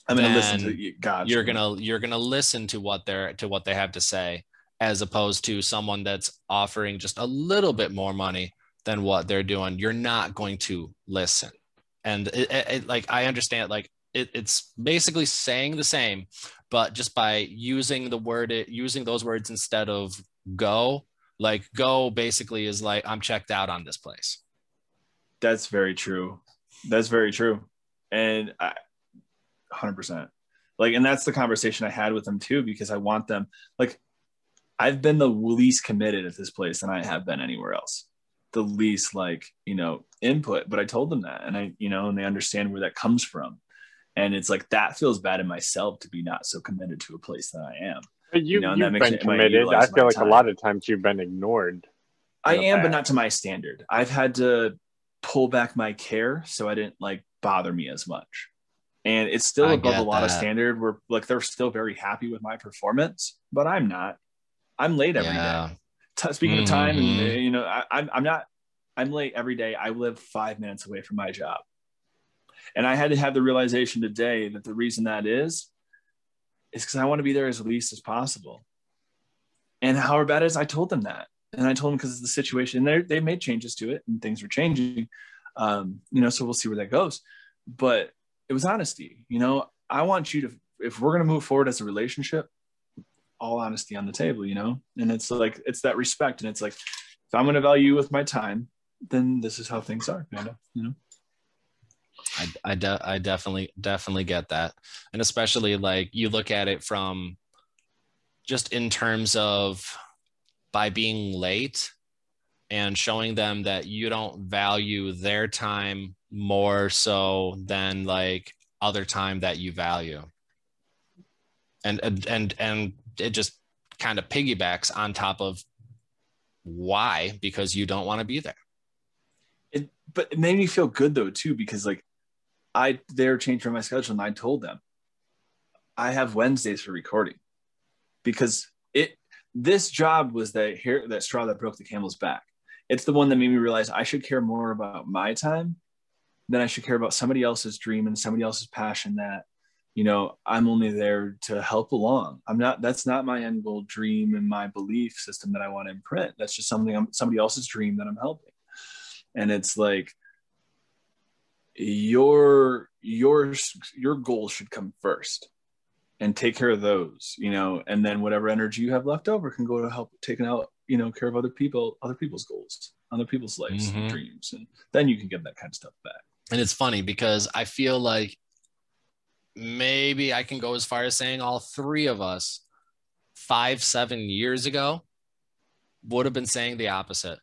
I'm gonna listen to you. Gotcha. You're gonna you're gonna listen to what they're to what they have to say, as opposed to someone that's offering just a little bit more money than what they're doing. You're not going to listen, and it, it, it- like I understand, like it, it's basically saying the same, but just by using the word using those words instead of go. Like go basically is like I'm checked out on this place. That's very true. That's very true. And I 100%. Like, and that's the conversation I had with them too, because I want them, like, I've been the least committed at this place than I have been anywhere else. The least, like, you know, input. But I told them that, and I, you know, and they understand where that comes from. And it's like that feels bad in myself to be not so committed to a place that I am. But you, you know, you've been it- it might committed. I feel like time. a lot of times you've been ignored. I the am, but not to my standard. I've had to pull back my care so I didn't like bother me as much. And it's still I above a get lot of that. standard where like they're still very happy with my performance, but I'm not. I'm late every day. yeah. T- speaking of time, and Mhm. uh, you know, I, I'm I'm not. I'm late every day. I live five minutes away from my job, and I had to have the realization today that the reason that is, is because I want to be there as least as possible. And however bad it is, I told them that, and I told them because of the situation. They they made changes to it, and things were changing. Um, you know, so we'll see where that goes. But it was honesty. You know, I want you to, if we're going to move forward as a relationship, all honesty on the table, you know? And it's like, it's that respect. And it's like, if I'm going to value you with my time, then this is how things are, you know? I I, de- I definitely definitely get that, and especially like you look at it from just in terms of by being late and showing them that you don't value their time more so than like other time that you value, and and and, and it just kind of piggybacks on top of why because you don't want to be there. It, but it made me feel good though, too, because like I they're changing my schedule and I told them I have Wednesdays for recording because it this job was that hair that straw that broke the camel's back. It's the one that made me realize I should care more about my time than I should care about somebody else's dream and somebody else's passion that you know i'm only there to help along. I'm not that's not my end goal dream and my belief system that i want to imprint. That's just something i'm somebody else's dream that i'm helping. And it's like your your your goals should come first and take care of those you know and then whatever energy you have left over can go to help taking out you know care of other people other people's goals other people's lives Mhm. and dreams and then you can get that kind of stuff back And it's funny because I feel like maybe I can go as far as saying all three of us five, seven years ago would have been saying the opposite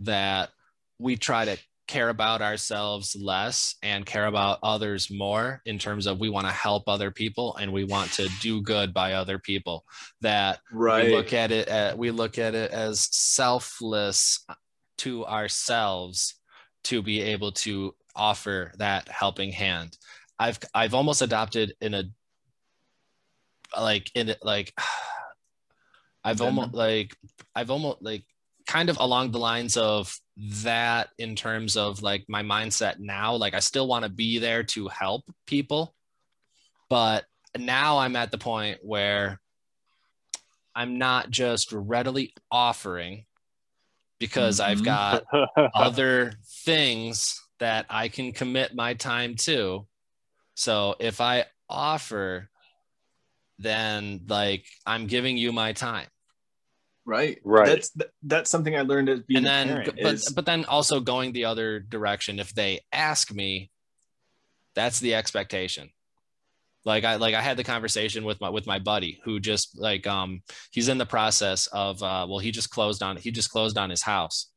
that we try to care about ourselves less and care about others more in terms of we want to help other people and we want to do good by other people. That right. we look at it at, we look at it as selfless to ourselves to be able to offer that helping hand. I've i've almost adopted in a like in it like i've almost like i've almost like kind of along the lines of that in terms of like my mindset now like i still want to be there to help people but now i'm at the point where i'm not just readily offering because i've Mhm. got other things that I can commit my time to. So if I offer, then like I'm giving you my time. Right. Right. that's th- that's something i learned as being and a then parent but is- but then also going the other direction if they ask me that's the expectation. Like i like i had the conversation with my with my buddy who just like um he's in the process of uh well he just closed on he just closed on his house.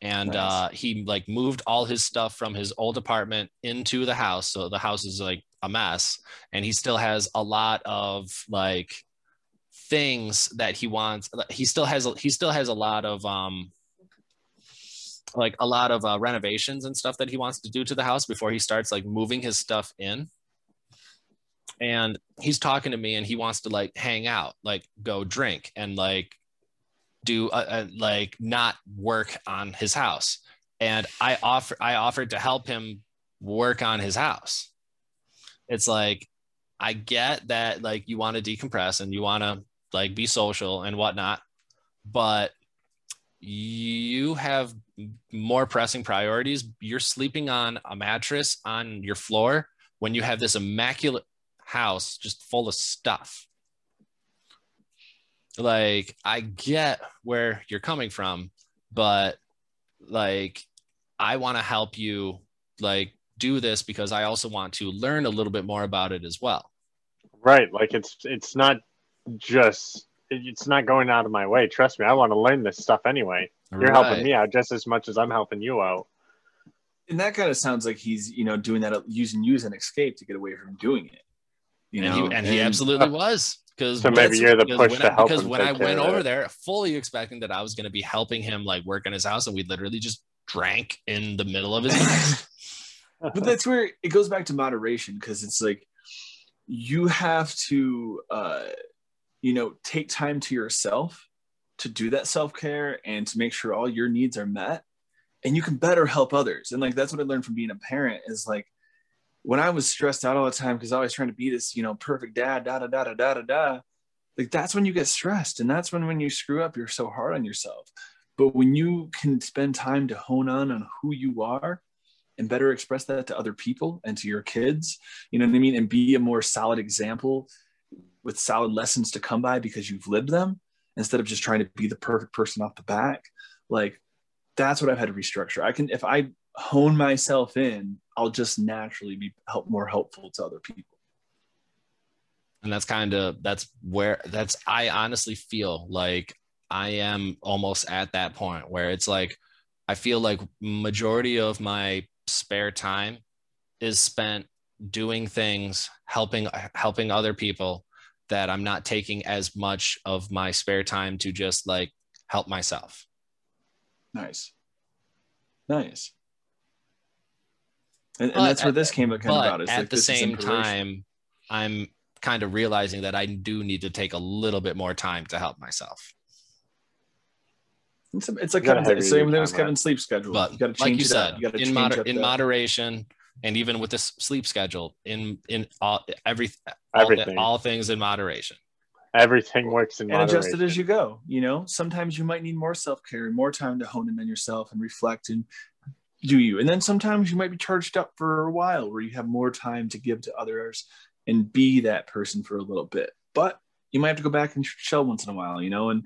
And Nice. uh he like moved all his stuff from his old apartment into the house. So the house is like a mess. And he still has a lot of like things that he wants he still has he still has a lot of um like a lot of uh, renovations and stuff that he wants to do to the house before he starts like moving his stuff in. And he's talking to me and he wants to like hang out like go drink and like do uh, uh, like not work on his house. And i offer i offered to help him work on his house. It's like i get that like you want to decompress and you want to like be social and whatnot but you have more pressing priorities. You're sleeping on a mattress on your floor when you have this immaculate house just full of stuff. Like i get where you're coming from but like i want to help you like do this because i also want to learn a little bit more about it as well right. Like it's it's not just it's not going out of my way. Trust me, I want to learn this stuff anyway. You're helping me out just as much as I'm helping you out. and that kind of sounds like he's you know doing that using you as an escape to get away from doing it you and know he, and he absolutely uh, was because So maybe you're the push when to I, help because him when I went over there fully expecting that I was going to be helping him like work in his house and we literally just drank in the middle of his house. but that's where it goes back to moderation because it's like you have to uh you know take time to yourself to do that self-care and to make sure all your needs are met. And you can better help others. And like that's what i learned from being a parent is like when i was stressed out all the time because i was trying to be this you know perfect dad da da da da da da like that's when you get stressed. And that's when when you screw up you're so hard on yourself. But when you can spend time to hone on on who you are and better express that to other people and to your kids you know what i mean? And be a more solid example with solid lessons to come by because you've lived them instead of just trying to be the perfect person off the back. Like that's what i've had to restructure. I can if i hone myself in i'll just naturally be help more helpful to other people. And that's kind of that's where that's I honestly feel like I am almost at that point where it's like I feel like majority of my spare time is spent doing things helping helping other people that I'm not taking as much of my spare time to just like help myself. nice nice And, and that's where this came kind of about. It's at like the is same time, I'm kind of realizing that I do need to take a little bit more time to help myself. It's, it's like You gotta Kevin's, have same thing as Kevin's sleep schedule. But you got to like you it said. You got to in, change moder- up in moderation, and even with this sleep schedule, in in all every all, Everything. all things in moderation. Everything works in and adjust it as you go. You know, sometimes you might need more self care and more time to hone in on yourself and reflect and do you. And then sometimes you might be charged up for a while where you have more time to give to others and be that person for a little bit. But you might have to go back and shell once in a while, you know, and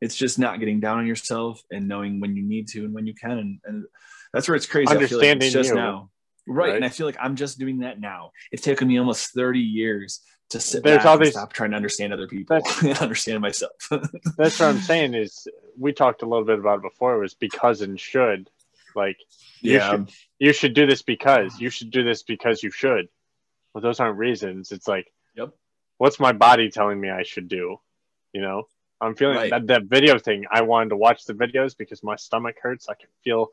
it's just not getting down on yourself and knowing when you need to and when you can. And, and that's where it's crazy. I feel like Understanding it's just you. now. Right. Right. And I feel like I'm just doing that now. It's taken me almost 30 years to sit There's back all and stop trying to understand other people and understand myself. That's what I'm saying is we talked a little bit about it before. It was because and should. Like You yeah. should- you should do this because you should do this because you should. Well, those aren't reasons. It's like, Yep. what's my body telling me I should do? You know, I'm feeling Right. that, that video thing. I wanted to watch the videos because my stomach hurts. I can feel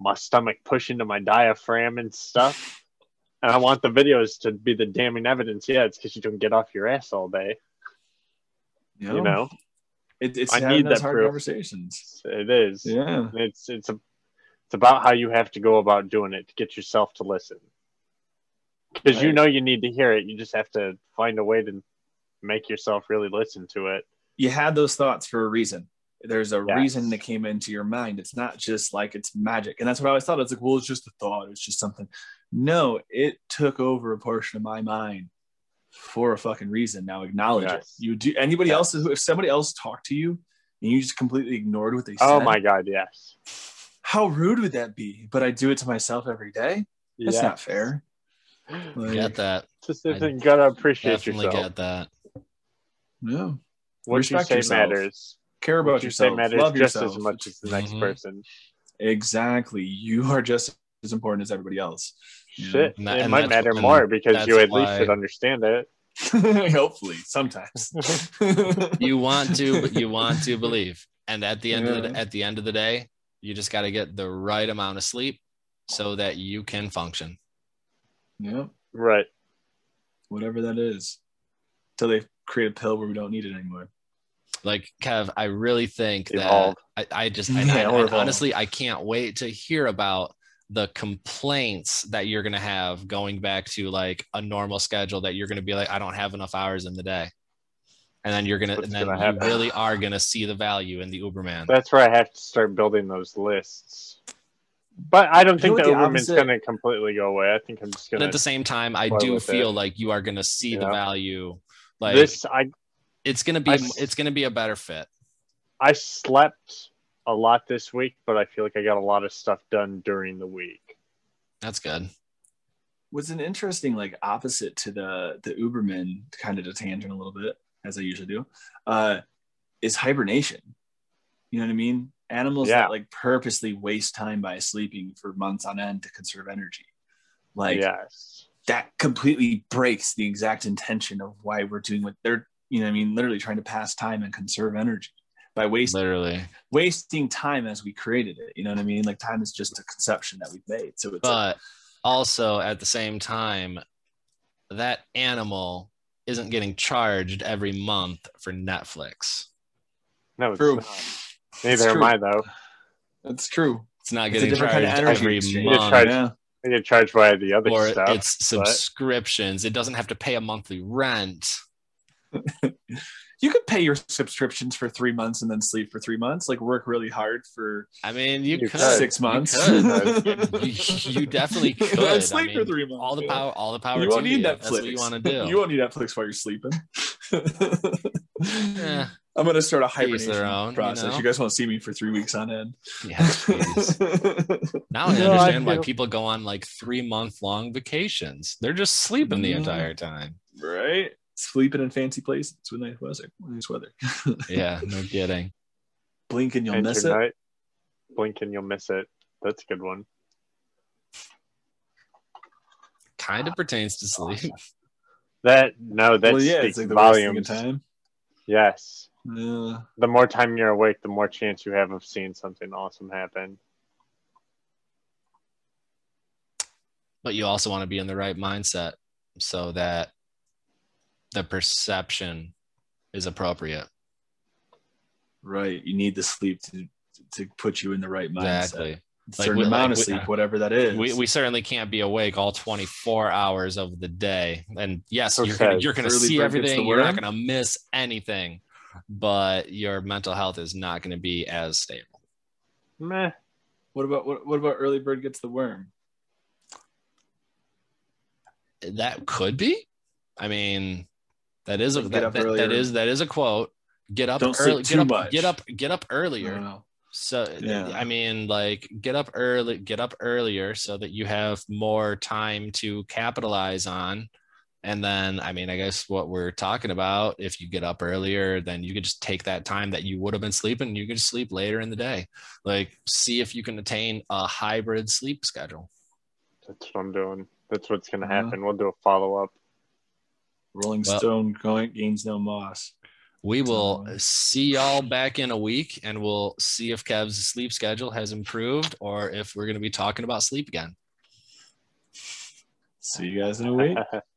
my stomach push into my diaphragm and stuff. And I want the videos to be the damning evidence. Yeah, it's because you don't get off your ass all day. You know, it, it's I need that hard proof. conversations. it is. Yeah. It's it's a it's about how you have to go about doing it to get yourself to listen. Because you know you need to hear it. You just have to find a way to make yourself really listen to it. You had those thoughts for a reason. There's a Yes. reason that came into your mind. It's not just like it's magic. And that's what I always thought. It's like, well, it's just a thought. It's just something. No, it took over a portion of my mind for a fucking reason. Now acknowledge Yes. it. You do anybody Yes. else if somebody else talked to you and you just completely ignored what they oh said. Oh my god, yes. How rude would that be? But I do it to myself every day. That's Yes. not fair. Like, Get that? Just I you gotta appreciate Definitely yourself. Definitely get that. Yeah. What you Respect say yourself. matters. Care What about you say yourself. matters Love just yourself. as much as the next Mhm. person. Exactly. You are just as important as everybody else. Yeah. Shit. And that- it and might matter and more because you at least why- should understand it. Hopefully, sometimes. You want to, but you want to believe. And at the end of the at the end of the day, you just got to get the right amount of sleep so that you can function. yeah, Right. whatever that is. Till they create a pill where we don't need it anymore. Like Kev, I really think Evolve. that I, I just I, Yeah, I- or and evolve. honestly I can't wait to hear about the complaints that you're gonna have going back to like a normal schedule that you're gonna be like, I don't have enough hours in the day. And then you're gonna What's and then gonna you really are gonna see the value in the Uberman. That's where I have to start building those lists. But I don't think like the the Uberman's going to completely go away. I think I'm just going to. at the same time, I do feel it. like you are gonna see the value. Like This I it's gonna be I s- it's gonna be a better fit. I slept a lot this week, but I feel like I got a lot of stuff done during the week. That's good. Was an interesting like opposite to the the Uberman kind of to tangent a little bit as I usually do. Uh, is hibernation. You know what I mean? Animals Yeah. that like purposely waste time by sleeping for months on end to conserve energy. Like yes. that completely breaks the exact intention of why we're doing what they're you know what I mean literally trying to pass time and conserve energy by wasting Literally. wasting time as we created it you know what I mean like time is just a conception that we've made so it's but also at the same time that animal isn't getting charged every month for netflix No, it's True. not. It's Neither am. I though. that's true it's not It's a getting different charged kind of energy every exchange. You get month charged- yeah I get charged by the other or stuff. it's subscriptions it doesn't have to pay a monthly rent you could pay your subscriptions for three months and then sleep for three months like work really hard for i mean you, You could could. six You months could. you, you definitely could And I sleep for mean, three months all the power all the power you won't need you. Netflix. that's what you want to do You won't need Netflix while you're sleeping. Eh, I'm gonna start a each hibernation own, process. You, know? guys won't see me for three weeks on end. yes, please. Now I No, I understand why people go on like three month long vacations. They're just sleeping the Mhm. entire time. right? Sleeping in fancy places with nice weather. Nice weather. Yeah, no kidding. Blink and you'll Enter miss it. night, blink and you'll miss it. That's a good one. Kind of pertains to sleep. That no, that well, yeah, speaks it's like the worst thing volumes. time. Yes, Yeah. the more time you're awake, the more chance you have of seeing something awesome happen. but you also want to be in the right mindset so that the perception is appropriate. Right. You need the sleep to to put you in the right mindset. Exactly. Certain we- amount like of we- sleep, uh, whatever that is. We, we certainly can't be awake all 24 hours of the day. And yes, you're gonna, you're gonna Early see bird gets the everything. You're not gonna miss anything, but your mental health is not gonna be as stable. Meh. what about what, what about early bird gets the worm? That could be. I mean, that is a Like, get that, up that- that earlier. is that is a quote. Get up Don't sleep early. Get too up. much. Get up. Get up earlier. I don't. So Yeah. I mean, like get up early, get up earlier so that you have more time to capitalize on. And then, I mean, I guess what we're talking about, if you get up earlier, then you could just take that time that you would have been sleeping, you could sleep later in the day. Like, see if you can attain a hybrid sleep schedule. That's what I'm doing. That's what's gonna Uh-huh. happen. We'll do a follow up. Rolling Well- Stone going gains no moss. We will see y'all back in a week and we'll see if Kev's sleep schedule has improved or if we're going to be talking about sleep again. See you guys in a week.